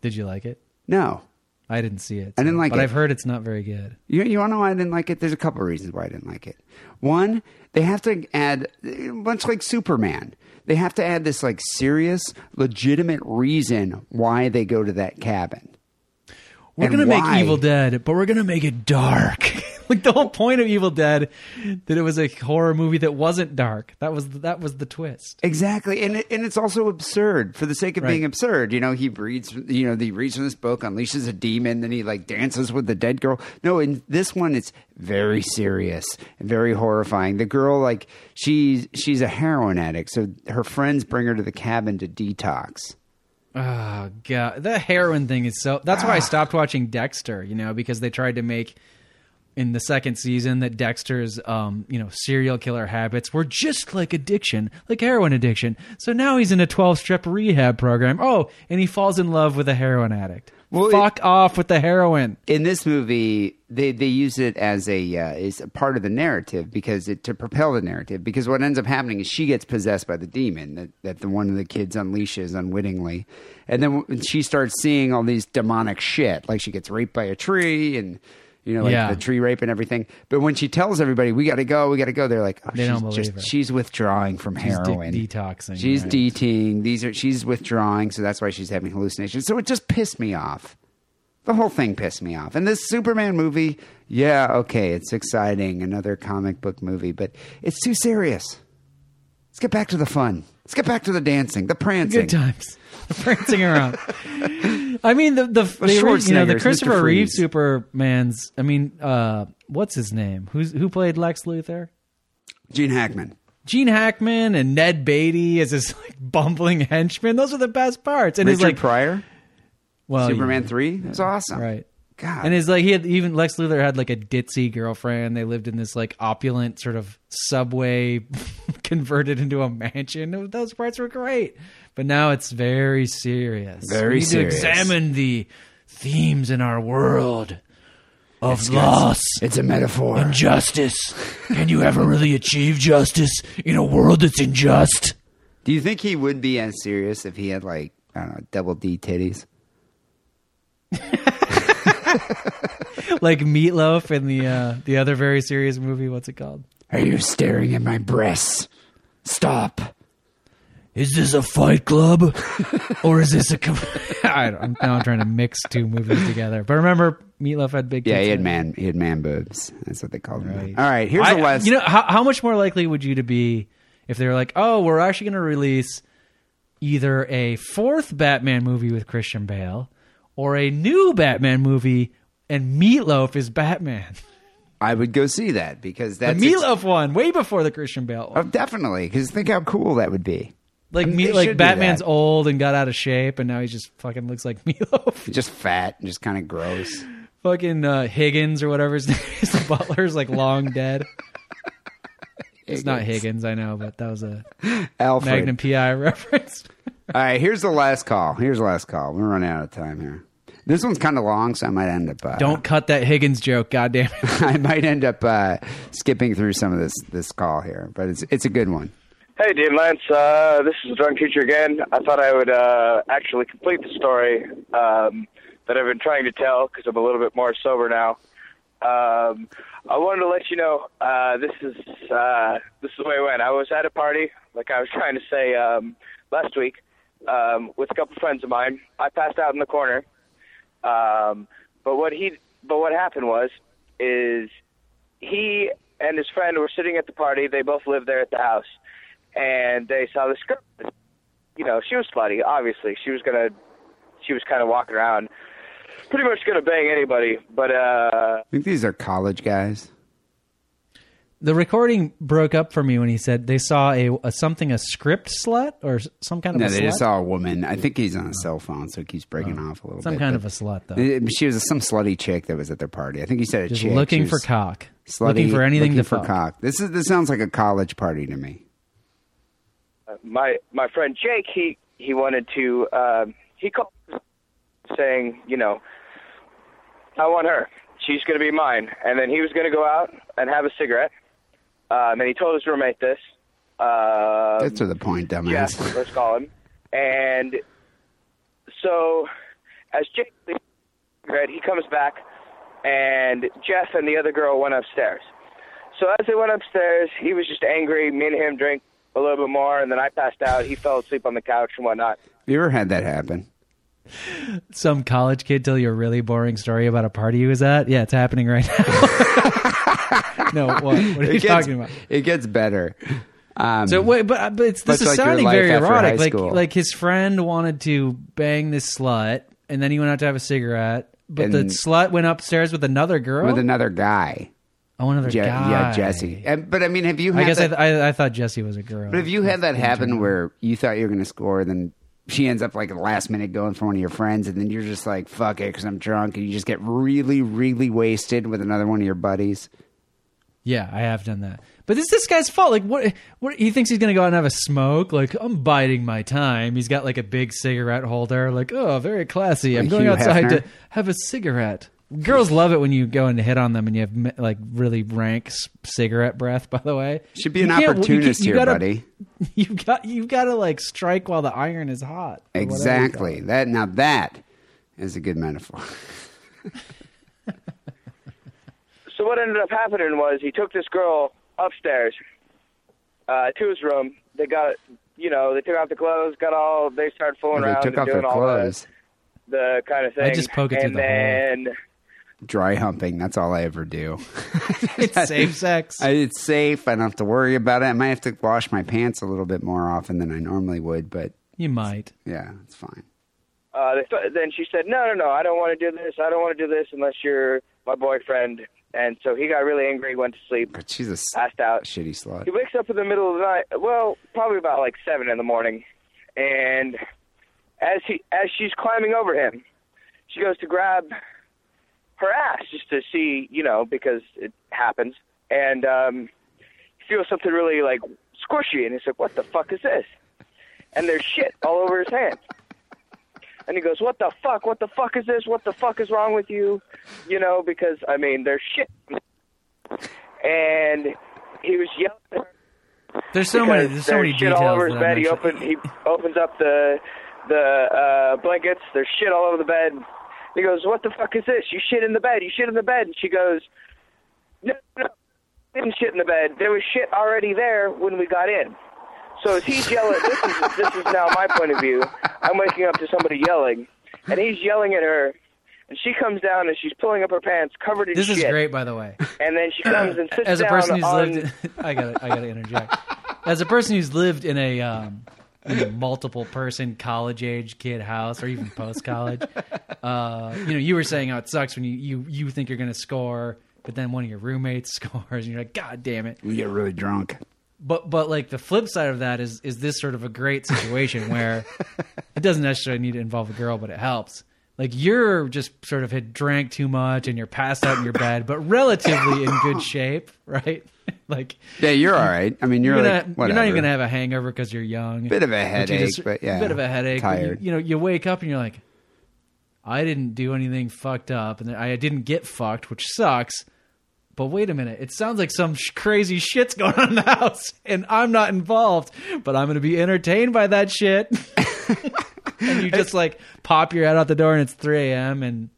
Did you like it? No, I didn't see it. I didn't like but it. I've heard it's not very good. You, you want to know why I didn't like it? There's a couple of reasons why I didn't like it. One, they have to add, much like Superman, they have to add this like serious, legitimate reason why they go to that cabin. We're And gonna why? make Evil Dead, but we're gonna make it dark. like the whole point of Evil Dead, that it was a horror movie that wasn't dark. That was that was the twist. Exactly, and it, and it's also absurd for the sake of Right. being absurd. You know, he reads, you know, he reads from this book, unleashes a demon, then he like dances with the dead girl. No, in this one, it's very serious and very horrifying. The girl, like, she's she's a heroin addict, so her friends bring her to the cabin to detox. Oh god, the heroin thing is so. That's why I stopped watching Dexter. You know, because they tried to make in the second season that Dexter's, um, you know, serial killer habits were just like addiction, like heroin addiction. So now he's in a twelve-step rehab program. Oh, and he falls in love with a heroin addict. Well, it- Fuck off with the heroin. in this movie they they use it as a uh, is a part of the narrative because it to propel the narrative because what ends up happening is she gets possessed by the demon that that the one of the kids unleashes unwittingly and then she starts seeing all these demonic shit like she gets raped by a tree and you know like Yeah. the tree rape and everything but when she tells everybody we got to go we got to go they're like oh, They she's just her. she's withdrawing from She's de- heroin detoxing, she's right. DTing these are she's withdrawing so that's why she's having hallucinations so it just pissed me off the whole thing pissed me off. And this Superman movie, yeah, okay, it's exciting, another comic book movie, but it's too serious. Let's get back to the fun. Let's get back to the dancing, the prancing. Good times. Prancing around. I mean, the the, the Schwarzenegger you know the. Christopher Reeve Superman's. I mean, uh, what's his name? Who's who played Lex Luthor? Gene Hackman. Gene Hackman and Ned Beatty as his like bumbling henchman. Those are the best parts. And his Richard like Pryor. well, Superman yeah, three. It was awesome. right? God. And his like he had even Lex Luthor had like a ditzy girlfriend. They lived in this like opulent sort of subway converted into a mansion. Those parts were great, but now it's very serious. Very we need serious. to examine the themes in our world of loss. it's a metaphor. Injustice. Can you ever really achieve justice in a world that's unjust? Do you think he would be as serious if he had like I don't know double D titties? Like Meatloaf in the uh, the other very serious movie. What's it called? Are you staring at my breasts? Stop. Is this a Fight Club, or is this a? Com- I don't, I'm, now I'm trying to mix two movies together. But remember, Meatloaf had big. Yeah, tits he had in it. man. He had man boobs. That's what they called them. Right. All right, here's I- the last. You know, how, how much more likely would you to be if they were like, "Oh, we're actually going to release either a fourth Batman movie with Christian Bale or a new Batman movie and Meatloaf is Batman." I would go see that because The that's Meatloaf one, way before the Christian Bale Oh, one. definitely. Because think how cool that would be. Like I mean, me, they like do Batman's that. old and got out of shape, and now he just fucking looks like Meatloaf. Just fat and just kind of gross. fucking uh, Higgins or whatever his name is. The butler's like long dead. It's not Higgins, I know, but that was a Alfred. Magnum PI reference. All right, here's the last call. Here's the last call. We're running out of time here. This one's kind of long, so I might end up. Uh, Don't cut that Higgins joke, goddamn it. I might end up uh, skipping through some of this this call here, but it's it's a good one. Hey, Dean Lance. Uh, this is the drunk teacher again. I thought I would uh, actually complete the story um, that I've been trying to tell because I'm a little bit more sober now. Um, I wanted to let you know uh, this is uh, this is the way it went. I was at a party, like I was trying to say um, last week, um, with a couple friends of mine. I passed out in the corner. Um, but what he but what happened was is he and his friend were sitting at the party. They both lived there at the house, and they saw the script. You know, she was slutty. Obviously, she was gonna. She was kind of walking around, pretty much gonna bang anybody. But uh, I think these are college guys. The recording broke up for me when he said they saw a, a something a script slut or some kind of No, a they slut. just saw a woman. I think he's on a cell phone, so it keeps breaking off a little Oh. some bit. kind of a slut though. She was some slutty chick that was at their party. I think he said a Just chick. looking She for was cock. slutty, looking for anything looking to for fuck. cock. This is this sounds like a college party to me. My my friend Jake, he he wanted to. Um, he called saying, you know, I want her. She's going to be mine. And then he was going to go out and have a cigarette. Um, and he told his roommate this. Um, Get to the point, dumbass. Jeff, let's call him. And so, as Jake read, he comes back, and Jeff and the other girl went upstairs. So as they went upstairs, he was just angry. Me and him drank a little bit more, and then I passed out. He fell asleep on the couch and whatnot. You ever had that happen? Some college kid tell you a really boring story about a party he was at. Yeah, it's happening right now. no, what? What are you It gets, talking about? It gets better. Um, So wait, but but it's, this is like sounding very erotic. Like like his friend wanted to bang this slut, and then he went out to have a cigarette. But the slut went upstairs with another girl. with another guy. Oh, another Je- guy. Yeah, Jesse. And, but I mean, have you? I Had guess I, that, th- I I thought Jesse was a girl. but have you had that happen where you thought you were going to score, then she ends up like the last minute going for one of your friends, and then you're just like, "Fuck it," because I'm drunk, and you just get really, really wasted with another one of your buddies. Yeah, I have done that. But it's this guy's fault. Like, what? What? He thinks he's gonna go out and have a smoke. Like, I'm biding my time. He's got like a big cigarette holder. Like, oh, very classy. I'm Like going Hugh outside Hefner? to have a cigarette. Girls love it when you go and hit on them and you have like really rank cigarette breath. By the way, Should be You an can't- you opportunist can't- you here, gotta- buddy. You got you got to like strike while the iron is hot. or whatever you call Exactly. That now that is a good metaphor. So what ended up happening was he took this girl upstairs uh, to his room. They got, you know, they took off the clothes, got all. They started fooling they around took and off doing their all clothes. the, the kind of thing. I just poke it through and the hole. Then Dry humping. That's all I ever do. It's safe sex. I, it's safe. I don't have to worry about it. I might have to wash my pants a little bit more often than I normally would, but you might. yeah, it's fine. uh, they then she said, no, no, no, I don't want to do this. I don't want to do this unless you're my boyfriend. And so he got really angry, went to sleep, But she's a passed out. shitty slut. He wakes up in the middle of the night. Well, probably about like seven in the morning, and as he as she's climbing over him, she goes to grab her ass just to see, you know, because it happens, and um, he feels something really like squishy, and he's like, "What the fuck is this?" And there's shit all over his hand. And he goes, "What the fuck? What the fuck is this? What the fuck is wrong with you?" You know, because I mean, there's shit. And he was yelling. at her There's so many. because There's so many shit details. all over his bed. He actually- open he opens up the the uh blankets. There's shit all over the bed. He goes, "What the fuck is this? You shit in the bed. You shit in the bed." And she goes, "No, no, I didn't shit in the bed. There was shit already there when we got in." So as he's yelling, this is this is now my point of view. I'm waking up to somebody yelling, and he's yelling at her, and she comes down and she's pulling up her pants, covered in This shit. This is great, by the way. And then she comes and sits down. As a down person who's on. lived, I gotta, I gotta interject. As a person who's lived in a um, in a multiple person college age kid house or even post college, uh, you know, you were saying how it sucks when you you you think you're gonna score, but then one of your roommates scores, and you're like, God damn it! We get really drunk. But but like the flip side of that is is this sort of a great situation where it doesn't necessarily need to involve a girl, but it helps. Like you're just sort of had drank too much and you're passed out in your bed, but relatively in good shape, right? like Yeah, you're all right. I mean, you're, you're, like not, whatever. you're not even gonna have a hangover because you're young. Bit of a headache, but yeah, bit of a headache. but you- you know, you wake up and you're like, I didn't do anything fucked up, and I didn't get fucked, which sucks. But wait a minute, it sounds like some sh- crazy shit's going on in the house, and I'm not involved, but I'm to be entertained by that shit. and you just like pop your head out the door, and it's 3 a.m., and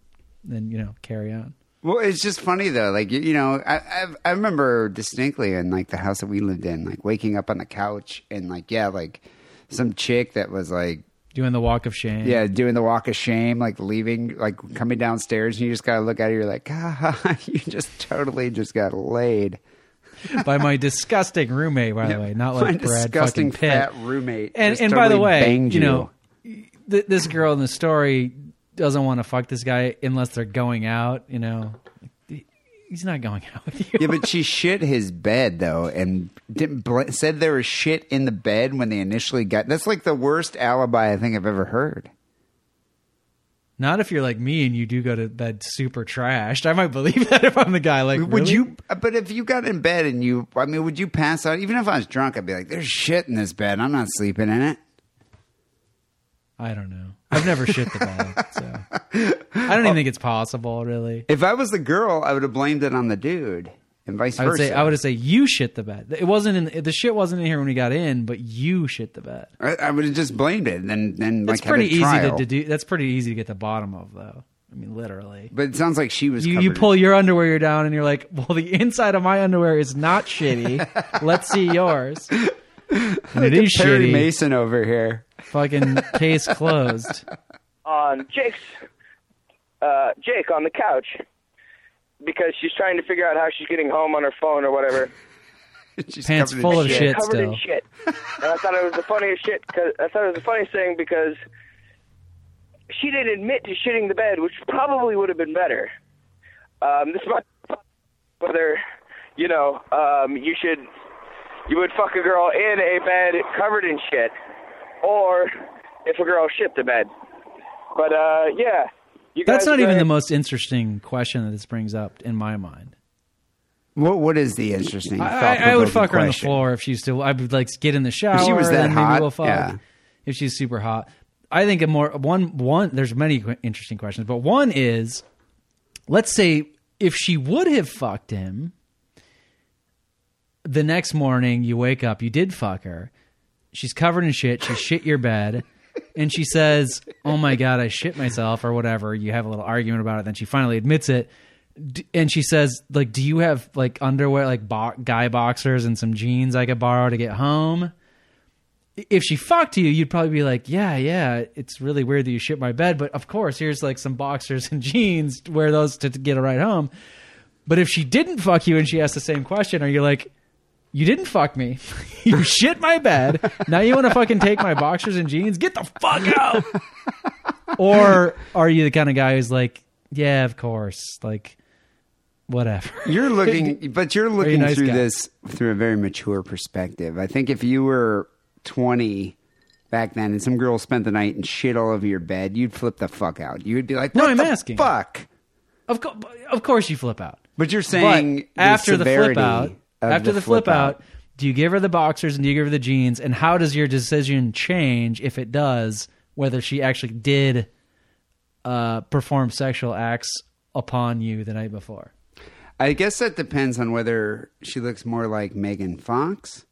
then you know carry on. Well, it's just funny though. Like you, you know, I, I I remember distinctly in like the house that we lived in, like waking up on the couch and like yeah, like some chick that was like Doing the walk of shame. yeah, doing the walk of shame, like leaving, like coming downstairs, and you just gotta look at her. You're like, ah, you just totally just got laid. by my disgusting roommate, by the way, not My like Brad disgusting fucking Pitt. fat roommate. And just and by the totally way, banged you know, th- this girl in the story doesn't want to fuck this guy unless they're going out. You know, he's not going out with you. Yeah, but she shit his bed though, and didn't bl- said there was shit in the bed when they initially got. That's like the worst alibi I think I've ever heard. Not if you're like me and you do go to bed super trashed. I might believe that if I'm the guy. Like, Would really? you? But if you got in bed and you, I mean, would you pass out? Even if I was drunk, I'd be like, "There's shit in this bed. I'm not sleeping in it." I don't know. I've never shit the bed, so I don't even think it's possible. Really, If I was the girl, I would have blamed it on the dude, and vice I would versa. say I would have said you shit the bed. It wasn't in the shit wasn't in here when we got in, but you shit the bed. I, I would have just blamed it, and then then like That's pretty easy to, to do. That's pretty easy to get the bottom of, though. I mean, literally. But it sounds like she was. You, you in- pull your underwear down, and you're like, "Well, the inside of my underwear is not shitty. Let's see yours." And it is Perry shitty. Mason over here. Fucking case closed. on Jake's uh, Jake on the couch because she's trying to figure out how she's getting home on her phone or whatever. She's Pants full of shit. shit covered still. in shit. And I thought it was the funniest shit. Cause I thought it was the funniest thing because she didn't admit to shitting the bed, which probably would have been better. Um, this might whether you know um, you should you would fuck a girl in a bed covered in shit, or if a girl shit the bed. But uh, yeah, you That's guys not even very- the most interesting question that this brings up in my mind. What What is the interesting? I, I, I would thought-provoking fuck her on the floor if she's still. I would like get in the shower. she was that hot, we'll fuck. yeah. If she's super hot, I think a more one one. There's many interesting questions, but one is, let's say if she would have fucked him, the next morning you wake up, you did fuck her. She's covered in shit. She shit your bed. And she says, "Oh my god, I shit myself," or whatever. You have a little argument about it. Then she finally admits it, D- and she says, "Like, do you have like underwear, like bo- guy boxers, and some jeans I could borrow to get home?" If she fucked you, you'd probably be like, "Yeah, yeah, it's really weird that you shit my bed, but of course, here's like some boxers and jeans. Wear those to, to get a ride home." But if she didn't fuck you and she asked the same question, are you like, you didn't fuck me. you shit my bed. Now you want to fucking take my boxers and jeans? Get the fuck out. or are you the kind of guy who's like, yeah, of course, like whatever. You're looking, but you're looking nice through guy. this through a very mature perspective. I think if you were 20 back then and some girl spent the night and shit all over your bed, you'd flip the fuck out. You would be like, No, I'm the asking. Fuck." Of course, of course, you flip out. But you're saying But after the flip out, after the, flip, out, out. do you give her the boxers and do you give her the jeans? And how does your decision change if it does? Whether she actually did uh, perform sexual acts upon you the night before. I guess that depends on whether she looks more like Megan Fox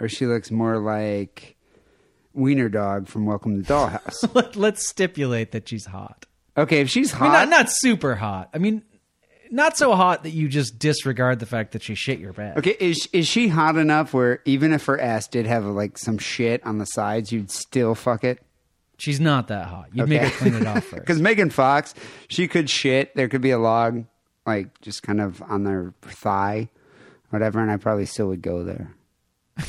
or she looks more like Wiener Dog from Welcome to Dollhouse. Let, let's stipulate that she's hot. okay, if she's I hot, mean, not not super hot. I mean, not so hot that you just disregard the fact that she shit your bed. Okay, is is she hot enough where even if her ass did have like some shit on the sides, you'd still fuck it? She's not that hot. You'd make her clean it off first. Because Megan Fox, she could shit. There could be a log, like just kind of on their thigh, whatever, and I probably still would go there.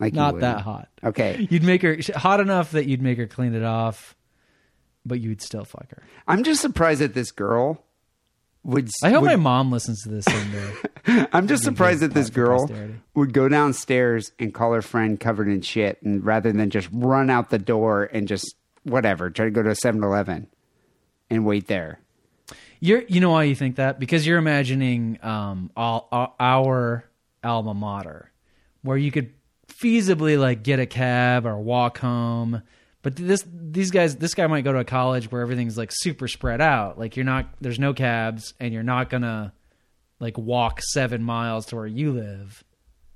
Like not that hot. Okay, You'd make her hot enough that you'd make her clean it off, but you'd still fuck her. I'm just surprised that this girl would. I hope would- my mom listens to this someday. I'm just surprised that this girl would go downstairs and call her friend covered in shit, and rather than just run out the door and just whatever, try to go to a 7-Eleven and wait there. You're, you know why you think that? Because you're imagining um, all, all- our alma mater, where you could feasibly like get a cab or walk home. But this, these guys, this guy might go to a college where everything's like super spread out. Like you're not, there's no cabs, and you're not gonna like walk seven miles to where you live.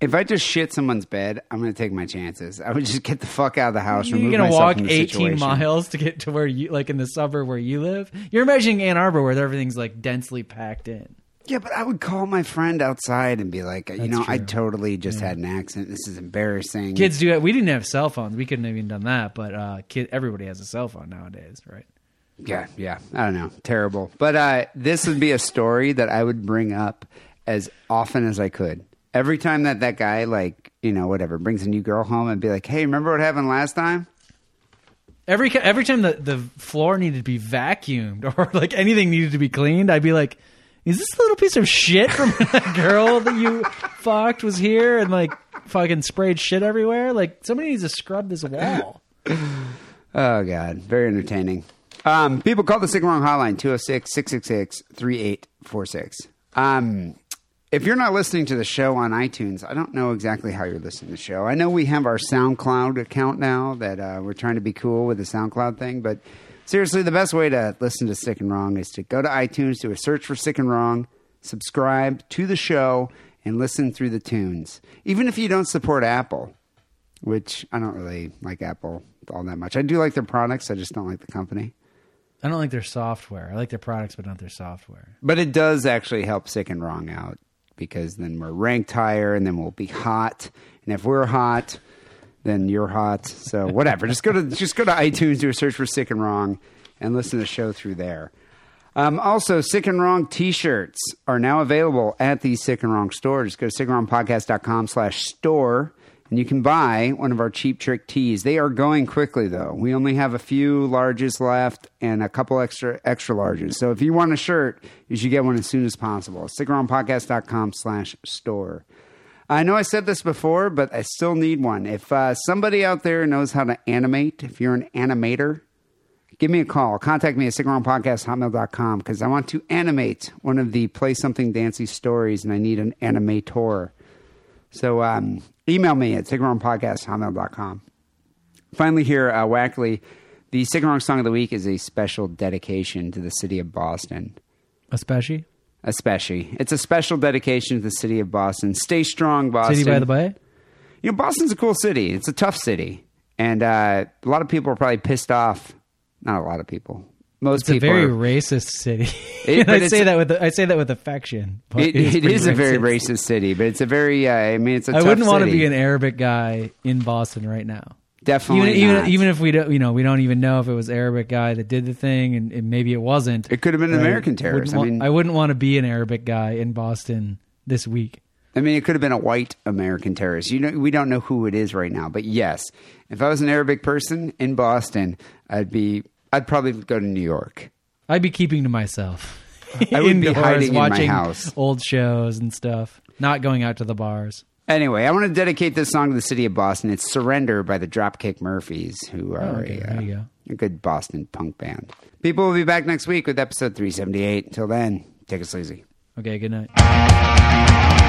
If I just shit someone's bed, I'm going to take my chances. I would just get the fuck out of the house. You're gonna walk 18 situation. miles to get to where you, like in the suburb where you live. You're imagining Ann Arbor where everything's like densely packed in. Yeah, but I would call my friend outside and be like, you That's know, I true. totally just had an accident. This is embarrassing. Kids do it. We didn't have cell phones. We couldn't have even done that. But uh, kid, everybody has a cell phone nowadays, right? Yeah, yeah. I don't know. Terrible. But uh, this would be a story that I would bring up as often as I could. Every time that that guy, like, you know, whatever, brings a new girl home and be like, hey, remember what happened last time? Every every time the, the floor needed to be vacuumed or like anything needed to be cleaned, I'd be like, "Is this little piece of shit from that girl that you fucked was here and like fucking sprayed shit everywhere? Like somebody needs to scrub this wall." Oh, God. Very entertaining. Um, people call the Sick and Wrong Hotline, 206 666 3846. Um, if you're not listening to the show on iTunes, I don't know exactly how you're listening to the show. I know we have our SoundCloud account now that uh, we're trying to be cool with the SoundCloud thing, but seriously, the best way to listen to Sick and Wrong is to go to iTunes, do a search for Sick and Wrong, subscribe to the show, and listen through the tunes. Even if you don't support Apple, which I don't really like Apple all that much. I do like their products, I just don't like the company. I don't like their software. I like their products, but not their software. But it does actually help Sick and Wrong out because then we're ranked higher and then we'll be hot. And if we're hot, then you're hot. So whatever. just go to just go to iTunes, do a search for Sick and Wrong, and listen to the show through there. Um, also, Sick and Wrong t-shirts are now available at the Sick and Wrong store. Just go to sickandwrongpodcast.com slash store and you can buy one of our cheap trick tees. They are going quickly though. We only have a few larges left and a couple extra extra larges. So if you want a shirt, you should get one as soon as possible. Sickandwrongpodcast.com slash store. I know I said this before, but I still need one. If uh, somebody out there knows how to animate, if you're an animator, give me a call. Contact me at sickandwrongpodcast.hotmail.com because I want to animate one of the Play Something Dancy stories and I need an animator. So um, email me at sickandwrongpodcast.hotmail.com. Finally, here, uh, Wackerly, the Wrong Song of the Week is a special dedication to the city of Boston. Especially Especially. It's a special dedication to the city of Boston. Stay strong, Boston. City by the Bay. You know, Boston's a cool city. It's a tough city. And uh, a lot of people are probably pissed off. Not a lot of people. Most people It's a very are, racist city. It- I say that with I say that with affection. It, it is a very racist. racist city, but it's a very. Uh, I mean, it's a I wouldn't want to be an Arabic guy in Boston right now definitely even, even, even, if we don't, you know, we don't even know if it was Arabic guy that did the thing, and, and maybe it wasn't. It could have been an American terrorist. I, I mean, I wouldn't want to be an Arabic guy in Boston this week. I mean, it could have been a white American terrorist. You know, we don't know who it is right now, but yes, if I was an Arabic person in Boston, I'd be, I'd probably go to New York. I'd be keeping to myself. I wouldn't be hiding watching in my house, old shows and stuff, not going out to the bars. Anyway, I want to dedicate this song to the city of Boston. It's Surrender by the Dropkick Murphys, who oh, are okay, a, uh, a good Boston punk band. People will be back next week with episode 378. Until then, take a sleazy. Okay, good night.